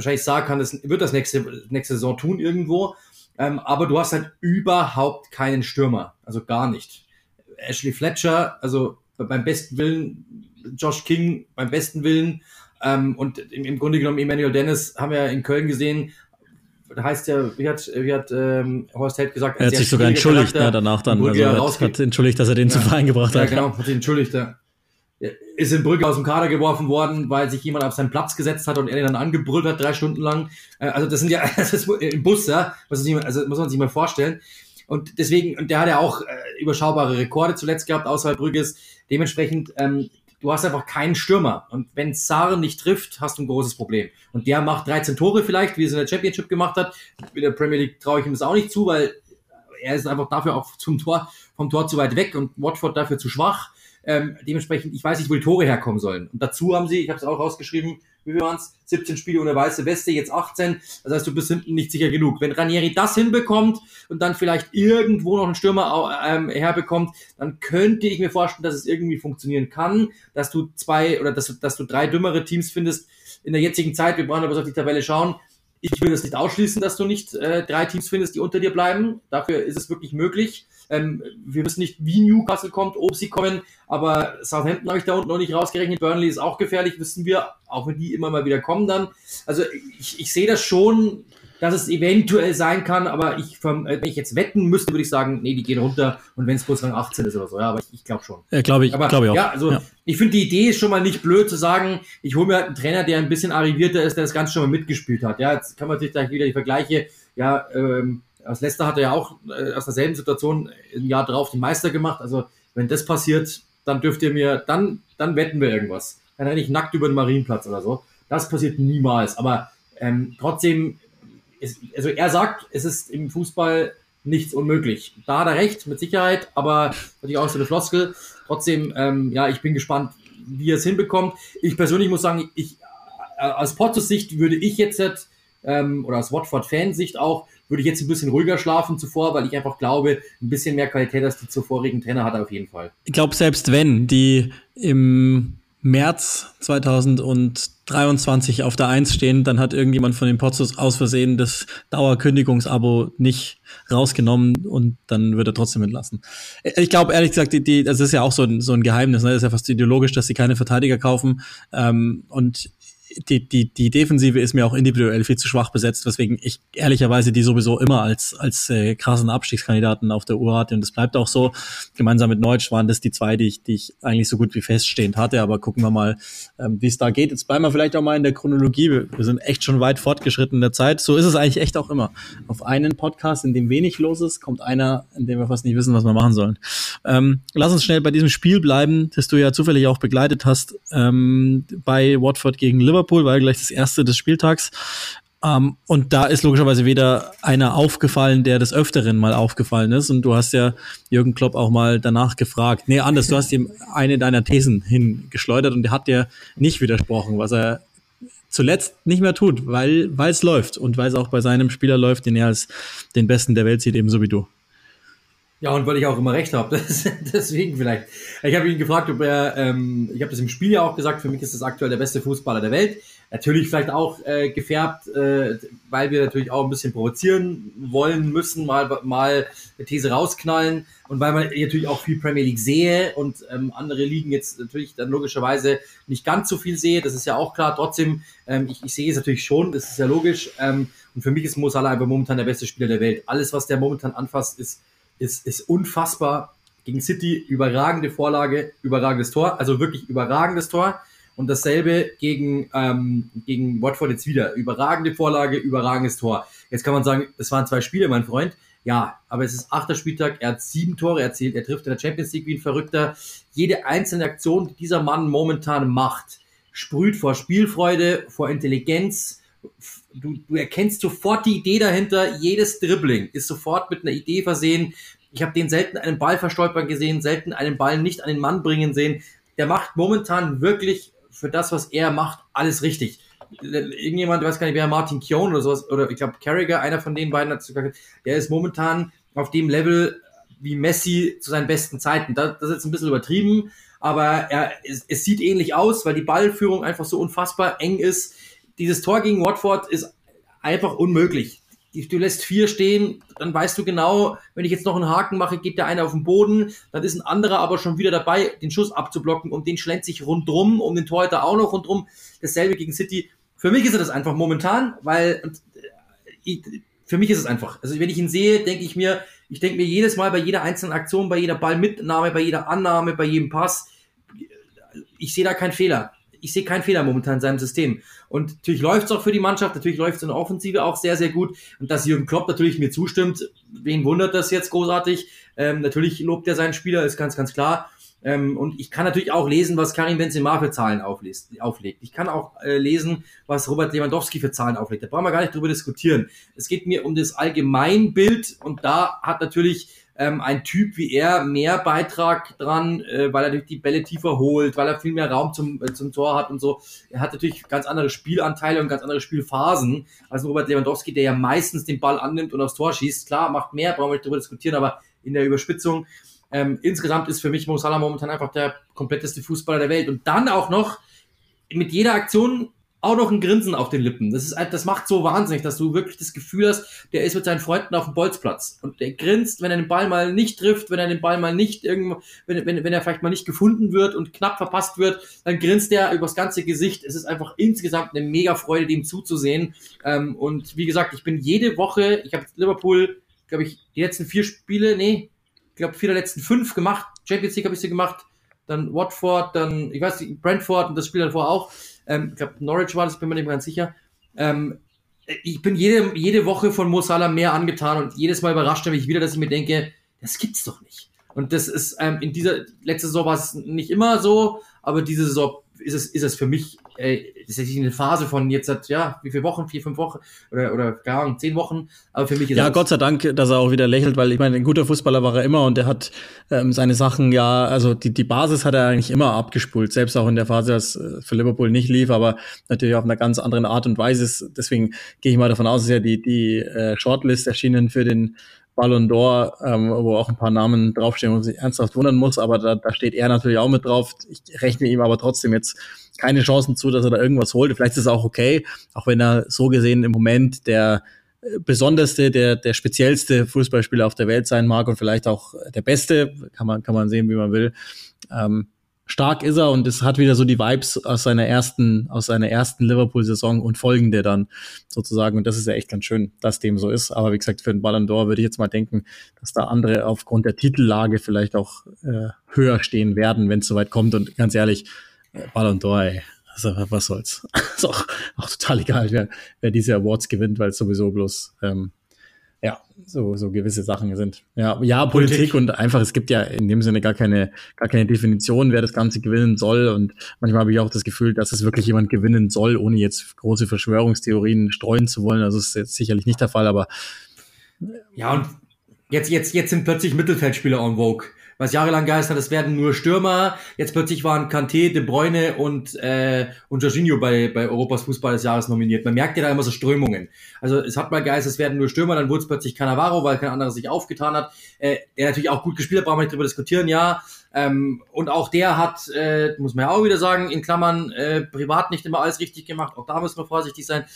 wahrscheinlich sagen kann, das wird das nächste, nächste Saison tun irgendwo. Ähm, aber du hast halt überhaupt keinen Stürmer. Also gar nicht. Ashley Fletcher, also beim besten Willen, Josh King beim besten Willen. Ähm, und im, im, Grunde genommen Emmanuel Dennis haben wir in Köln gesehen. Da heißt ja, wie hat, wie hat ähm, Horst Held gesagt, er hat sich sogar entschuldigt, ne, danach dann. Also hat, hat entschuldigt, dass er den ja, zum Verein gebracht hat. Ja, genau, hat sich entschuldigt. Ja ist in Brügge aus dem Kader geworfen worden, weil sich jemand auf seinen Platz gesetzt hat und er den dann angebrüllt hat, drei Stunden lang. Äh, also das sind ja, das ist im Bus, ja, was nicht, also muss man sich mal vorstellen. Und deswegen, und der hat ja auch äh, überschaubare Rekorde zuletzt gehabt außerhalb Brügges. Dementsprechend, ähm, du hast einfach keinen Stürmer. Und wenn Saren nicht trifft, hast du ein großes Problem. Und der macht 13 Tore vielleicht, wie es in der Championship gemacht hat. In der Premier League traue ich ihm das auch nicht zu, weil er ist einfach dafür auch zum Tor, vom Tor zu weit weg und Watford dafür zu schwach. Ähm, dementsprechend, ich weiß nicht, wo die Tore herkommen sollen. Und dazu haben sie, ich habe es auch rausgeschrieben, wie wir waren es, 17 Spiele ohne weiße Weste, jetzt 18. Das heißt, du bist hinten nicht sicher genug. Wenn Ranieri das hinbekommt und dann vielleicht irgendwo noch einen Stürmer ähm, herbekommt, dann könnte ich mir vorstellen, dass es irgendwie funktionieren kann, dass du zwei oder dass, dass du drei dümmere Teams findest in der jetzigen Zeit. Wir brauchen aber auf die Tabelle schauen. Ich will das nicht ausschließen, dass du nicht äh, drei Teams findest, die unter dir bleiben. Dafür ist es wirklich möglich. Ähm, wir wissen nicht, wie Newcastle kommt, ob sie kommen, aber Southampton habe ich da unten noch nicht rausgerechnet. Burnley ist auch gefährlich, wissen wir, auch wenn die immer mal wieder kommen dann. Also ich, ich sehe das schon dass es eventuell sein kann, aber ich, wenn ich jetzt wetten müsste, würde ich sagen, nee, die gehen runter und wenn es bloß Rang 18 ist oder so, ja, aber ich, ich glaube schon. Ja, glaube ich, glaube ich auch. Ja, also ja. ich finde die Idee ist schon mal nicht blöd zu sagen, ich hole mir halt einen Trainer, der ein bisschen arrivierter ist, der das Ganze schon mal mitgespielt hat. Ja, jetzt kann man sich da wieder die Vergleiche, ja, ähm, aus Leicester hat er ja auch äh, aus derselben Situation ein Jahr drauf den Meister gemacht. Also wenn das passiert, dann dürft ihr mir, dann, dann wetten wir irgendwas. Dann renne ich nackt über den Marienplatz oder so. Das passiert niemals. Aber ähm, trotzdem ist, also er sagt, es ist im Fußball nichts unmöglich. Da hat er recht, mit Sicherheit, aber natürlich auch so eine Floskel. Trotzdem, ähm, ja, ich bin gespannt, wie er es hinbekommt. Ich persönlich muss sagen, ich äh, aus Portos Sicht würde ich jetzt, ähm, oder aus Watford-Fansicht auch, würde ich jetzt ein bisschen ruhiger schlafen zuvor, weil ich einfach glaube, ein bisschen mehr Qualität als die zuvorigen Trainer hat er auf jeden Fall. Ich glaube, selbst wenn die im März 2023 auf der Eins stehen, dann hat irgendjemand von den Potzos aus Versehen das Dauerkündigungsabo nicht rausgenommen und dann wird er trotzdem entlassen. Ich glaube, ehrlich gesagt, die, die, das ist ja auch so ein, so ein Geheimnis, ne? das ist ja fast ideologisch, dass sie keine Verteidiger kaufen. Ähm, und die, die, die Defensive ist mir auch individuell viel zu schwach besetzt, weswegen ich ehrlicherweise die sowieso immer als, als äh, krassen Abstiegskandidaten auf der Uhr hatte. Und das bleibt auch so. Gemeinsam mit Neutsch waren das die zwei, die ich, die ich eigentlich so gut wie feststehend hatte. Aber gucken wir mal, ähm, wie es da geht. Jetzt bleiben wir vielleicht auch mal in der Chronologie. Wir, sind echt schon weit fortgeschritten in der Zeit. So ist es eigentlich echt auch immer. Auf einen Podcast, in dem wenig los ist, kommt einer, in dem wir fast nicht wissen, was wir machen sollen. Ähm, lass uns schnell bei diesem Spiel bleiben, das du ja zufällig auch begleitet hast, ähm, bei Watford gegen Liverpool. Liverpool, war ja gleich das erste des Spieltags. Um, ähm, und da ist logischerweise wieder einer aufgefallen, der des Öfteren mal aufgefallen ist. Und du hast ja Jürgen Klopp auch mal danach gefragt. Nee, anders, du hast ihm eine deiner Thesen hingeschleudert und der hat dir nicht widersprochen, was er zuletzt nicht mehr tut, weil es läuft und weil es auch bei seinem Spieler läuft, den er als den Besten der Welt sieht, ebenso wie du. Ja, und weil ich auch immer recht habe. Deswegen vielleicht. Ich habe ihn gefragt, ob er, ähm, ich habe das im Spiel ja auch gesagt, für mich ist das aktuell der beste Fußballer der Welt. Natürlich vielleicht auch äh, gefärbt, äh, weil wir natürlich auch ein bisschen provozieren wollen müssen, mal, mal eine These rausknallen und weil man natürlich auch viel Premier League sehe und ähm, andere Ligen jetzt natürlich dann logischerweise nicht ganz so viel sehe. Das ist ja auch klar. Trotzdem, ähm, ich, ich sehe es natürlich schon, das ist ja logisch. Ähm, und für mich ist Mo Salah einfach momentan der beste Spieler der Welt. Alles, was der momentan anfasst, ist ist, ist unfassbar. Gegen City überragende Vorlage, überragendes Tor, also wirklich überragendes Tor. Und dasselbe gegen, ähm, gegen Watford jetzt wieder. Überragende Vorlage, überragendes Tor. Jetzt kann man sagen, es waren zwei Spiele, mein Freund. Ja, aber es ist achter Spieltag, er hat sieben Tore erzielt, er trifft in der Champions League wie ein Verrückter. Jede einzelne Aktion, die dieser Mann momentan macht, sprüht vor Spielfreude, vor Intelligenz. Du, du erkennst sofort die Idee dahinter, jedes Dribbling ist sofort mit einer Idee versehen. Ich habe den selten einen Ball verstolpern gesehen, selten einen Ball nicht an den Mann bringen sehen. Der macht momentan wirklich für das, was er macht, alles richtig. Irgendjemand, weiß gar nicht, wer Martin Kion oder sowas, oder ich glaube Carragher, einer von den beiden hat gesagt, der ist momentan auf dem Level wie Messi zu seinen besten Zeiten. Das, das ist jetzt ein bisschen übertrieben, aber er, es, es sieht ähnlich aus, weil die Ballführung einfach so unfassbar eng ist. Dieses Tor gegen Watford ist einfach unmöglich du lässt vier stehen, dann weißt du genau, wenn ich jetzt noch einen Haken mache, geht der eine auf den Boden, dann ist ein anderer aber schon wieder dabei, den Schuss abzublocken und den schlenzt sich rundrum, um den Torhüter auch noch rundrum. Dasselbe gegen City. Für mich ist er das einfach momentan, weil äh, für mich ist es einfach. Also wenn ich ihn sehe, denke ich mir, ich denke mir jedes Mal bei jeder einzelnen Aktion, bei jeder Ballmitnahme, bei jeder Annahme, bei jedem Pass, ich sehe da keinen Fehler ich sehe keinen Fehler momentan in seinem System. Und natürlich läuft es auch für die Mannschaft, natürlich läuft es in der Offensive auch sehr, sehr gut. Und dass Jürgen Klopp natürlich mir zustimmt, wen wundert das jetzt großartig? Ähm, natürlich lobt er seinen Spieler, ist ganz, ganz klar. Ähm, und ich kann natürlich auch lesen, was Karim Benzema für Zahlen auflest, auflegt. Ich kann auch äh, lesen, was Robert Lewandowski für Zahlen auflegt. Da brauchen wir gar nicht drüber diskutieren. Es geht mir um das Allgemeinbild und da hat natürlich ähm, ein Typ wie er mehr Beitrag dran, äh, weil er durch die Bälle tiefer holt, weil er viel mehr Raum zum, äh, zum Tor hat und so. Er hat natürlich ganz andere Spielanteile und ganz andere Spielphasen als Robert Lewandowski, der ja meistens den Ball annimmt und aufs Tor schießt. Klar, macht mehr, brauchen wir nicht darüber diskutieren, aber in der Überspitzung. Ähm, insgesamt ist für mich Mo Salah momentan einfach der kompletteste Fußballer der Welt. Und dann auch noch mit jeder Aktion auch noch ein Grinsen auf den Lippen. Das ist, das macht so wahnsinnig, dass du wirklich das Gefühl hast, der ist mit seinen Freunden auf dem Bolzplatz und der grinst, wenn er den Ball mal nicht trifft, wenn er den Ball mal nicht irgendwo, wenn, wenn, wenn er vielleicht mal nicht gefunden wird und knapp verpasst wird, dann grinst er übers ganze Gesicht. Es ist einfach insgesamt eine mega Freude, dem zuzusehen. Ähm, und wie gesagt, ich bin jede Woche, ich habe Liverpool, glaube ich, die letzten vier Spiele, nee, ich glaube vier der letzten fünf gemacht. Champions League habe ich sie gemacht, dann Watford, dann, ich weiß nicht, Brentford und das Spiel davor auch ähm, ich glaube, Norwich war das, bin mir nicht mehr ganz sicher. Ähm, ich bin jede, jede Woche von Mo Salah mehr angetan und jedes Mal überrascht er mich wieder, dass ich mir denke, das gibt's doch nicht. Und das ist ähm, in dieser letzte Saison war es nicht immer so, aber diese Saison ist es, ist es für mich äh, tatsächlich eine Phase von jetzt seit, ja, wie viele Wochen, vier, fünf Wochen oder, oder gar Ahnung, zehn Wochen. Aber für mich ist Ja, Gott sei Dank, dass er auch wieder lächelt, weil ich meine, ein guter Fußballer war er immer und er hat ähm, seine Sachen ja, also die, die Basis hat er eigentlich immer abgespult, selbst auch in der Phase, als äh, für Liverpool nicht lief, aber natürlich auf einer ganz anderen Art und Weise. Deswegen gehe ich mal davon aus, dass ja die, die äh, Shortlist erschienen für den Ballon d'Or, ähm, wo auch ein paar Namen draufstehen, wo man sich ernsthaft wundern muss, aber da, da steht er natürlich auch mit drauf. Ich rechne ihm aber trotzdem jetzt keine Chancen zu, dass er da irgendwas holt. Vielleicht ist es auch okay, auch wenn er so gesehen im Moment der äh, besonderste, der, der speziellste Fußballspieler auf der Welt sein mag und vielleicht auch der beste, kann man, kann man sehen, wie man will. Ähm, stark ist er und es hat wieder so die Vibes aus seiner ersten, aus seiner ersten Liverpool-Saison und folgende dann sozusagen. Und das ist ja echt ganz schön, dass dem so ist. Aber wie gesagt, für den Ballon d'Or würde ich jetzt mal denken, dass da andere aufgrund der Titellage vielleicht auch äh, höher stehen werden, wenn es soweit kommt. Und ganz ehrlich, äh, Ballon d'Or, ey. Also, was soll's. ist auch, auch total egal, wer, wer diese Awards gewinnt, weil es sowieso bloß ähm, ja, so, so gewisse Sachen sind. Ja, ja, Politik, Politik, und einfach, es gibt ja in dem Sinne gar keine, gar keine Definition, wer das Ganze gewinnen soll. Und manchmal habe ich auch das Gefühl, dass es wirklich jemand gewinnen soll, ohne jetzt große Verschwörungstheorien streuen zu wollen. Also ist jetzt sicherlich nicht der Fall, aber. Ja, und jetzt, jetzt, jetzt sind plötzlich Mittelfeldspieler on vogue was jahrelang geheißen hat, es werden nur Stürmer. Jetzt plötzlich waren Kanté, De Bruyne und, äh, und Jorginho bei, bei Europas Fußball des Jahres nominiert. Man merkt ja da immer so Strömungen. Also es hat mal geheißen, es werden nur Stürmer, dann wurde es plötzlich Cannavaro, weil kein anderer sich aufgetan hat. Äh, der natürlich auch gut gespielt hat, brauchen wir nicht drüber diskutieren, ja. Ähm, und auch der hat, äh, muss man ja auch wieder sagen, in Klammern, äh, privat nicht immer alles richtig gemacht. Auch da müssen wir vorsichtig sein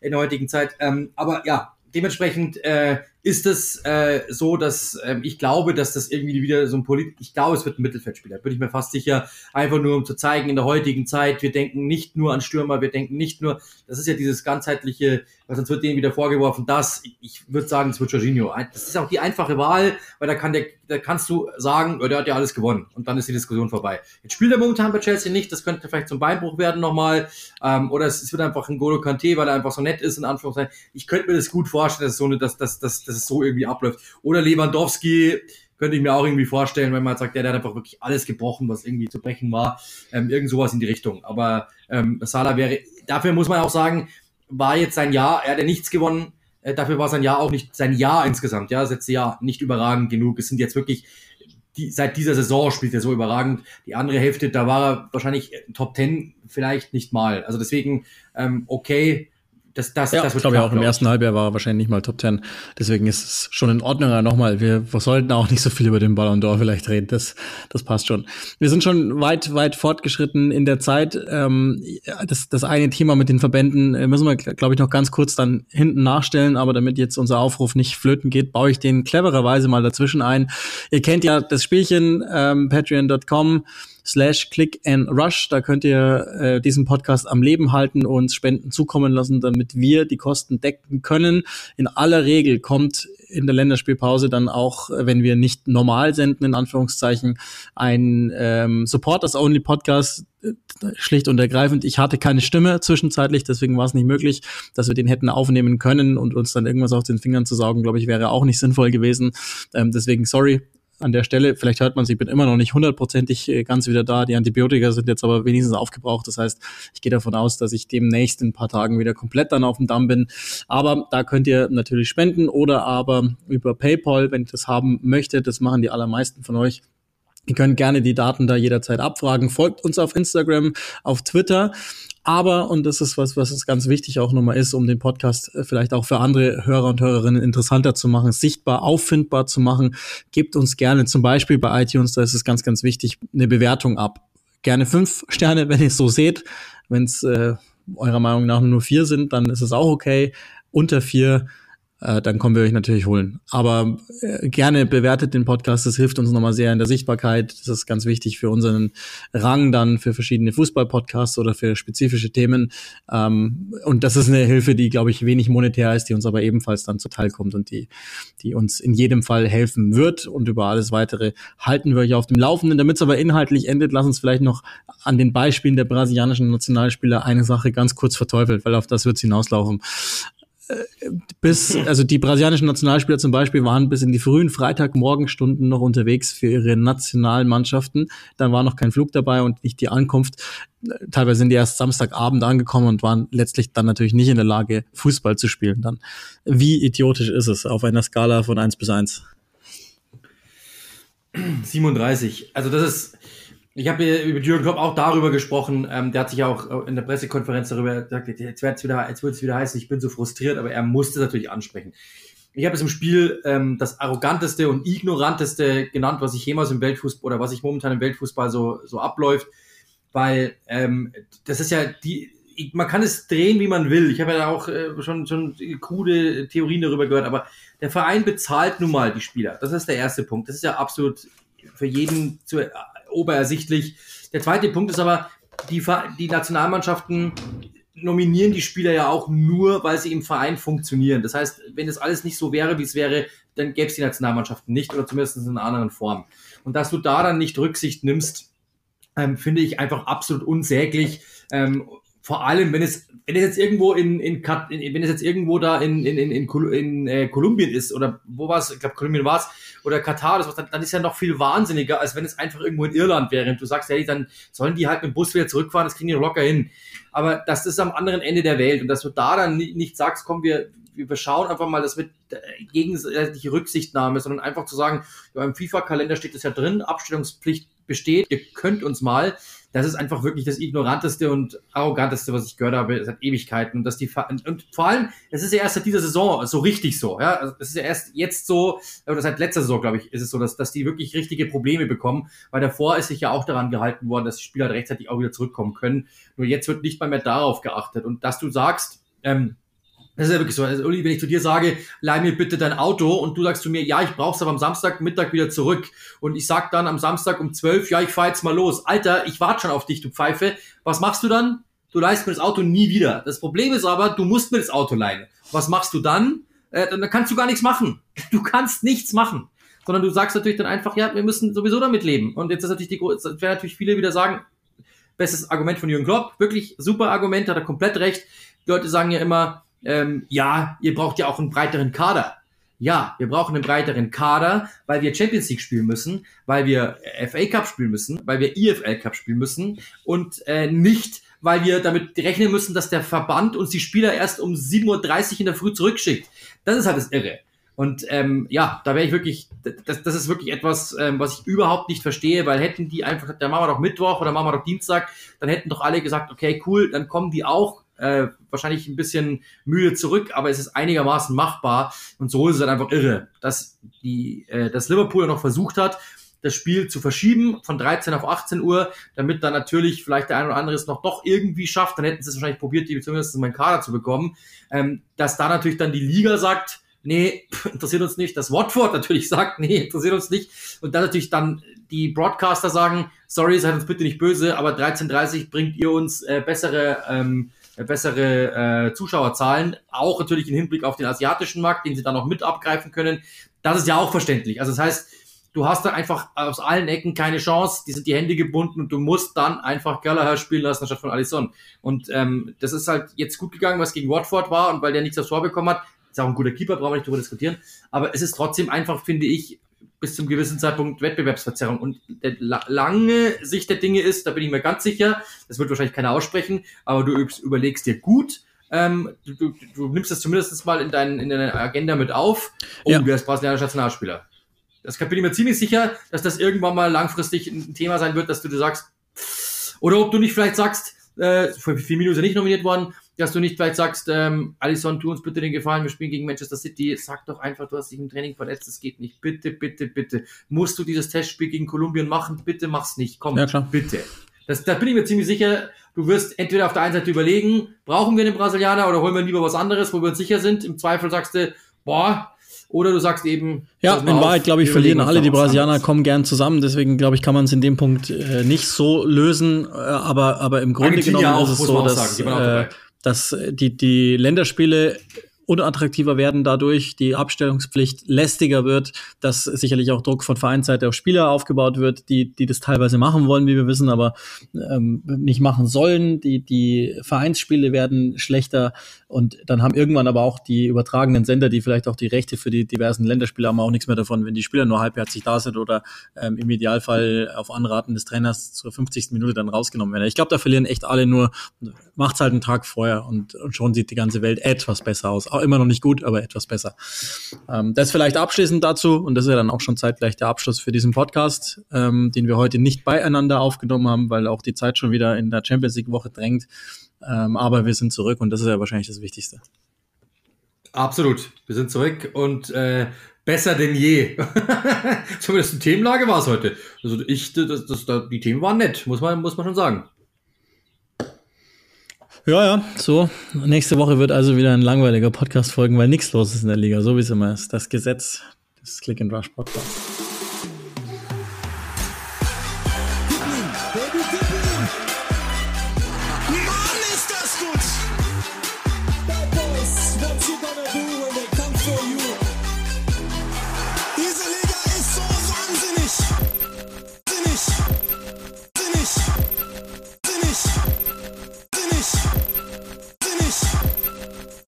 in der heutigen Zeit. Ähm, aber ja, dementsprechend äh, ist es äh, so, dass ähm, ich glaube, dass das irgendwie wieder so ein Polit ich glaube, es wird ein Mittelfeldspieler, bin ich mir fast sicher, einfach nur um zu zeigen, in der heutigen Zeit, wir denken nicht nur an Stürmer, wir denken nicht nur, das ist ja dieses ganzheitliche, was uns wird denen wieder vorgeworfen, das, ich würde sagen, es wird Jorginho. Das ist auch die einfache Wahl, weil da kann der, da kannst du sagen, der hat ja alles gewonnen und dann ist die Diskussion vorbei. Jetzt spielt er momentan bei Chelsea nicht, das könnte vielleicht zum Beinbruch werden nochmal, ähm, oder es, es wird einfach ein Golo Kante, weil er einfach so nett ist, in Anführungszeichen. Ich könnte mir das gut vorstellen, dass so eine, dass, dass, dass, dass es so irgendwie abläuft. Oder Lewandowski könnte ich mir auch irgendwie vorstellen, wenn man sagt, der, der hat einfach wirklich alles gebrochen, was irgendwie zu brechen war. Ähm, irgend sowas in die Richtung. Aber ähm, Salah wäre, dafür muss man auch sagen, war jetzt sein Jahr, er hat ja nichts gewonnen. Äh, dafür war sein Jahr auch nicht, sein Jahr insgesamt, ja, das letzte Jahr nicht überragend genug. Es sind jetzt wirklich die, seit dieser Saison spielt er so überragend. Die andere Hälfte, da war er wahrscheinlich Top Ten vielleicht nicht mal. Also deswegen, ähm, okay, das, das, ja, das wird ich glaube ja auch im ersten Halbjahr war er wahrscheinlich nicht mal Top Ten. Deswegen ist es schon in Ordnung. Aber nochmal, wir, wir sollten auch nicht so viel über den Ballon d'Or vielleicht reden. Das, das passt schon. Wir sind schon weit, weit fortgeschritten in der Zeit. Ähm, das, das eine Thema mit den Verbänden äh, müssen wir, glaube ich, noch ganz kurz dann hinten nachstellen. Aber damit jetzt unser Aufruf nicht flöten geht, baue ich den clevererweise mal dazwischen ein. Ihr kennt ja das Spielchen, ähm, patreon.com slash click and rush. Da könnt ihr äh, diesen Podcast am Leben halten und Spenden zukommen lassen, damit wir die Kosten decken können. In aller Regel kommt in der Länderspielpause dann auch, wenn wir nicht normal senden, in Anführungszeichen, ein ähm, Supporters-Only-Podcast, schlicht und ergreifend. Ich hatte keine Stimme zwischenzeitlich, deswegen war es nicht möglich, dass wir den hätten aufnehmen können und uns dann irgendwas aus den Fingern zu saugen, glaube ich, wäre auch nicht sinnvoll gewesen. Ähm, deswegen sorry, an der Stelle. Vielleicht hört man, ich bin immer noch nicht hundertprozentig äh, ganz wieder da. Die Antibiotika sind jetzt aber wenigstens aufgebraucht. Das heißt, ich gehe davon aus, dass ich demnächst in ein paar Tagen wieder komplett dann auf dem Damm bin. Aber da könnt ihr natürlich spenden oder aber über PayPal, wenn ich das haben möchte. Das machen die allermeisten von euch. Ihr könnt gerne die Daten da jederzeit abfragen. Folgt uns auf Instagram, auf Twitter. Aber, und das ist was, was es ganz wichtig auch nochmal ist, um den Podcast äh, vielleicht auch für andere Hörer und Hörerinnen interessanter zu machen, sichtbar, auffindbar zu machen, gebt uns gerne zum Beispiel bei iTunes, da ist es ganz, ganz wichtig, eine Bewertung ab. Gerne fünf Sterne, wenn ihr es so seht. Wenn es äh, eurer Meinung nach nur vier sind, dann ist es auch okay. Unter vier äh, dann kommen wir euch natürlich holen. Aber äh, gerne bewertet den Podcast, das hilft uns nochmal sehr in der Sichtbarkeit. Das ist ganz wichtig für unseren Rang dann für verschiedene Fußball-Podcasts oder für spezifische Themen. Ähm, und das ist eine Hilfe, die, glaube ich, wenig monetär ist, die uns aber ebenfalls dann zuteil kommt und die, die uns in jedem Fall helfen wird. Und über alles weitere halten wir euch auf dem Laufenden. Damit es aber inhaltlich endet, lass uns vielleicht noch an den Beispielen der brasilianischen Nationalspieler eine Sache ganz kurz verteufelt, weil auf das wird es hinauslaufen bis, also die brasilianischen Nationalspieler zum Beispiel waren bis in die frühen Freitagmorgenstunden noch unterwegs für ihre Nationalmannschaften. Dann war noch kein Flug dabei und nicht die Ankunft. Teilweise sind die erst Samstagabend angekommen und waren letztlich dann natürlich nicht in der Lage, Fußball zu spielen dann. Wie idiotisch ist es auf einer Skala von eins bis eins? 37. Also das ist, ich habe über Jürgen Klopp auch darüber gesprochen. Ähm, der hat sich auch in der Pressekonferenz darüber gesagt, jetzt wird es wieder, wieder heißen, ich bin so frustriert, aber er musste es natürlich ansprechen. Ich habe es im Spiel ähm, das arroganteste und ignoranteste genannt, was ich jemals im Weltfußball oder was ich momentan im Weltfußball so so abläuft, weil ähm, das ist ja die man kann es drehen, wie man will. Ich habe ja auch äh, schon schon krude Theorien darüber gehört, aber der Verein bezahlt nun mal die Spieler. Das ist der erste Punkt. Das ist ja absolut für jeden zu oberersichtlich. Der zweite Punkt ist aber, die, die Nationalmannschaften nominieren die Spieler ja auch nur, weil sie im Verein funktionieren. Das heißt, wenn es alles nicht so wäre, wie es wäre, dann gäbe es die Nationalmannschaften nicht oder zumindest in einer anderen Form. Und dass du da dann nicht Rücksicht nimmst, ähm, finde ich einfach absolut unsäglich. Ähm, vor allem, wenn es, wenn es jetzt irgendwo in, in, in wenn es jetzt irgendwo da in, in, in, in, in äh, Kolumbien ist oder wo war es, ich glaube Kolumbien war es, oder Katar oder sowas, dann, dann ist ja noch viel wahnsinniger, als wenn es einfach irgendwo in Irland wäre und du sagst, hey, dann sollen die halt mit dem Bus wieder zurückfahren, das kriegen die locker hin. Aber das ist am anderen Ende der Welt und dass du da dann nicht, nicht sagst, komm, wir, wir schauen einfach mal, das mit gegenseitige Rücksichtnahme, sondern einfach zu sagen, ja, im FIFA-Kalender steht das ja drin, Abstellungspflicht besteht, ihr könnt uns mal, das ist einfach wirklich das ignoranteste und arroganteste, was ich gehört habe seit Ewigkeiten. Und dass die und vor allem, es ist ja erst seit dieser Saison so richtig so. Ja, also es ist ja erst jetzt so oder seit letzter Saison, glaube ich, ist es so, dass dass die wirklich richtige Probleme bekommen. Weil davor ist sich ja auch daran gehalten worden, dass die Spieler rechtzeitig auch wieder zurückkommen können. Nur jetzt wird nicht mal mehr darauf geachtet. Und dass du sagst, ähm, das ist ja wirklich so. Also, Uli, wenn ich zu dir sage, leih mir bitte dein Auto und du sagst zu mir, ja, ich brauch's aber am Samstagmittag wieder zurück. Und ich sag dann am Samstag um 12, ja, ich fahr jetzt mal los. Alter, ich warte schon auf dich, du Pfeife. Was machst du dann? Du leihst mir das Auto nie wieder. Das Problem ist aber, du musst mir das Auto leihen. Was machst du dann? Äh, dann kannst du gar nichts machen. Du kannst nichts machen. Sondern du sagst natürlich dann einfach, ja, wir müssen sowieso damit leben. Und jetzt ist natürlich die, jetzt werden natürlich viele wieder sagen, bestes Argument von Jürgen Klopp, wirklich super Argument, hat er komplett recht. Die Leute sagen ja immer, ähm, ja, ihr braucht ja auch einen breiteren Kader. Ja, wir brauchen einen breiteren Kader, weil wir Champions League spielen müssen, weil wir FA Cup spielen müssen, weil wir EFL Cup spielen müssen und äh, nicht, weil wir damit rechnen müssen, dass der Verband uns die Spieler erst um 7.30 Uhr in der Früh zurückschickt. Das ist halt das Irre. Und ähm, ja, da wäre ich wirklich, das, das ist wirklich etwas, ähm, was ich überhaupt nicht verstehe, weil hätten die einfach, dann machen wir doch Mittwoch oder machen wir doch Dienstag, dann hätten doch alle gesagt, okay, cool, dann kommen die auch äh, wahrscheinlich ein bisschen müde zurück, aber es ist einigermaßen machbar. Und so ist es dann einfach irre, dass die, äh, dass Liverpool noch versucht hat, das Spiel zu verschieben von 13 auf 18 Uhr, damit dann natürlich vielleicht der ein oder andere es noch doch irgendwie schafft. Dann hätten sie es wahrscheinlich probiert, die beziehungsweise meinen Kader zu bekommen. Ähm, dass da natürlich dann die Liga sagt, nee, interessiert uns nicht. Das Watford natürlich sagt, nee, interessiert uns nicht. Und dann natürlich dann die Broadcaster sagen, sorry, seid uns bitte nicht böse, aber 13.30 bringt ihr uns äh, bessere ähm, äh, bessere äh, Zuschauerzahlen, auch natürlich im Hinblick auf den asiatischen Markt, den sie dann noch mit abgreifen können. Das ist ja auch verständlich. Also das heißt, du hast da einfach aus allen Ecken keine Chance, die sind die Hände gebunden und du musst dann einfach Gallagher spielen lassen anstatt von Alisson. Und ähm, das ist halt jetzt gut gegangen, was gegen Watford war und weil der nichts aufs Tor bekommen hat, ist auch ein guter Keeper, brauchen wir nicht darüber diskutieren. Aber es ist trotzdem einfach, finde ich, bis zum gewissen Zeitpunkt Wettbewerbsverzerrung. Und der lange Sicht der Dinge ist, da bin ich mir ganz sicher, das wird wahrscheinlich keiner aussprechen, aber du überlegst dir gut, ähm, du, du, du, nimmst das zumindest mal in, dein, in deine Agenda mit auf. Oh, ja. wer ist brasilianischer Nationalspieler? Das bin ich mir ziemlich sicher, dass das irgendwann mal langfristig ein Thema sein wird, dass du dir sagst, oder ob du nicht vielleicht sagst, äh, für Firmino ist ja nicht nominiert worden, dass du nicht vielleicht sagst, ähm, Alisson, tu uns bitte den Gefallen, wir spielen gegen Manchester City, sag doch einfach, du hast dich im Training verletzt, das geht nicht. Bitte, bitte, bitte. Musst du dieses Testspiel gegen Kolumbien machen? Bitte mach's nicht. Komm, ja, bitte. Das, da bin ich mir ziemlich sicher, du wirst entweder auf der einen Seite überlegen, brauchen wir den Brasilianer oder holen wir lieber was anderes, wo wir uns sicher sind. Im Zweifel sagst du, boah, oder du sagst eben. Ja, in Wahrheit, glaube ich, verlieren alle die Brasilianer, kommen gern zusammen. Deswegen, glaube ich, kann man es in dem Punkt äh, nicht so lösen. Äh, aber, aber im Grunde genommen auch, ist es so, dass, äh, dass die, die Länderspiele unattraktiver werden dadurch, die Abstellungspflicht lästiger wird, dass sicherlich auch Druck von Vereinsseite auf Spieler aufgebaut wird, die, die das teilweise machen wollen, wie wir wissen, aber ähm, nicht machen sollen. Die, die Vereinsspiele werden schlechter und dann haben irgendwann aber auch die übertragenen Sender, die vielleicht auch die Rechte für die diversen Länderspiele haben, auch nichts mehr davon, wenn die Spieler nur halbherzig da sind oder ähm, im Idealfall auf Anraten des Trainers zur 50. Minute dann rausgenommen werden. Ich glaube, da verlieren echt alle nur, macht's halt einen Tag vorher und, und schon sieht die ganze Welt etwas besser aus immer noch nicht gut, aber etwas besser. Ähm, das vielleicht abschließend dazu, und das ist ja dann auch schon zeitgleich der Abschluss für diesen Podcast, ähm, den wir heute nicht beieinander aufgenommen haben, weil auch die Zeit schon wieder in der Champions League-Woche drängt. Ähm, aber wir sind zurück und das ist ja wahrscheinlich das Wichtigste. Absolut. Wir sind zurück und äh, besser denn je. Zumindest eine Themenlage war es heute. Also ich, das, das, die Themen waren nett, muss man, muss man schon sagen. Ja, ja, so. Nächste Woche wird also wieder ein langweiliger Podcast folgen, weil nichts los ist in der Liga, so wie es immer ist. Das Gesetz des Click and Rush Podcasts.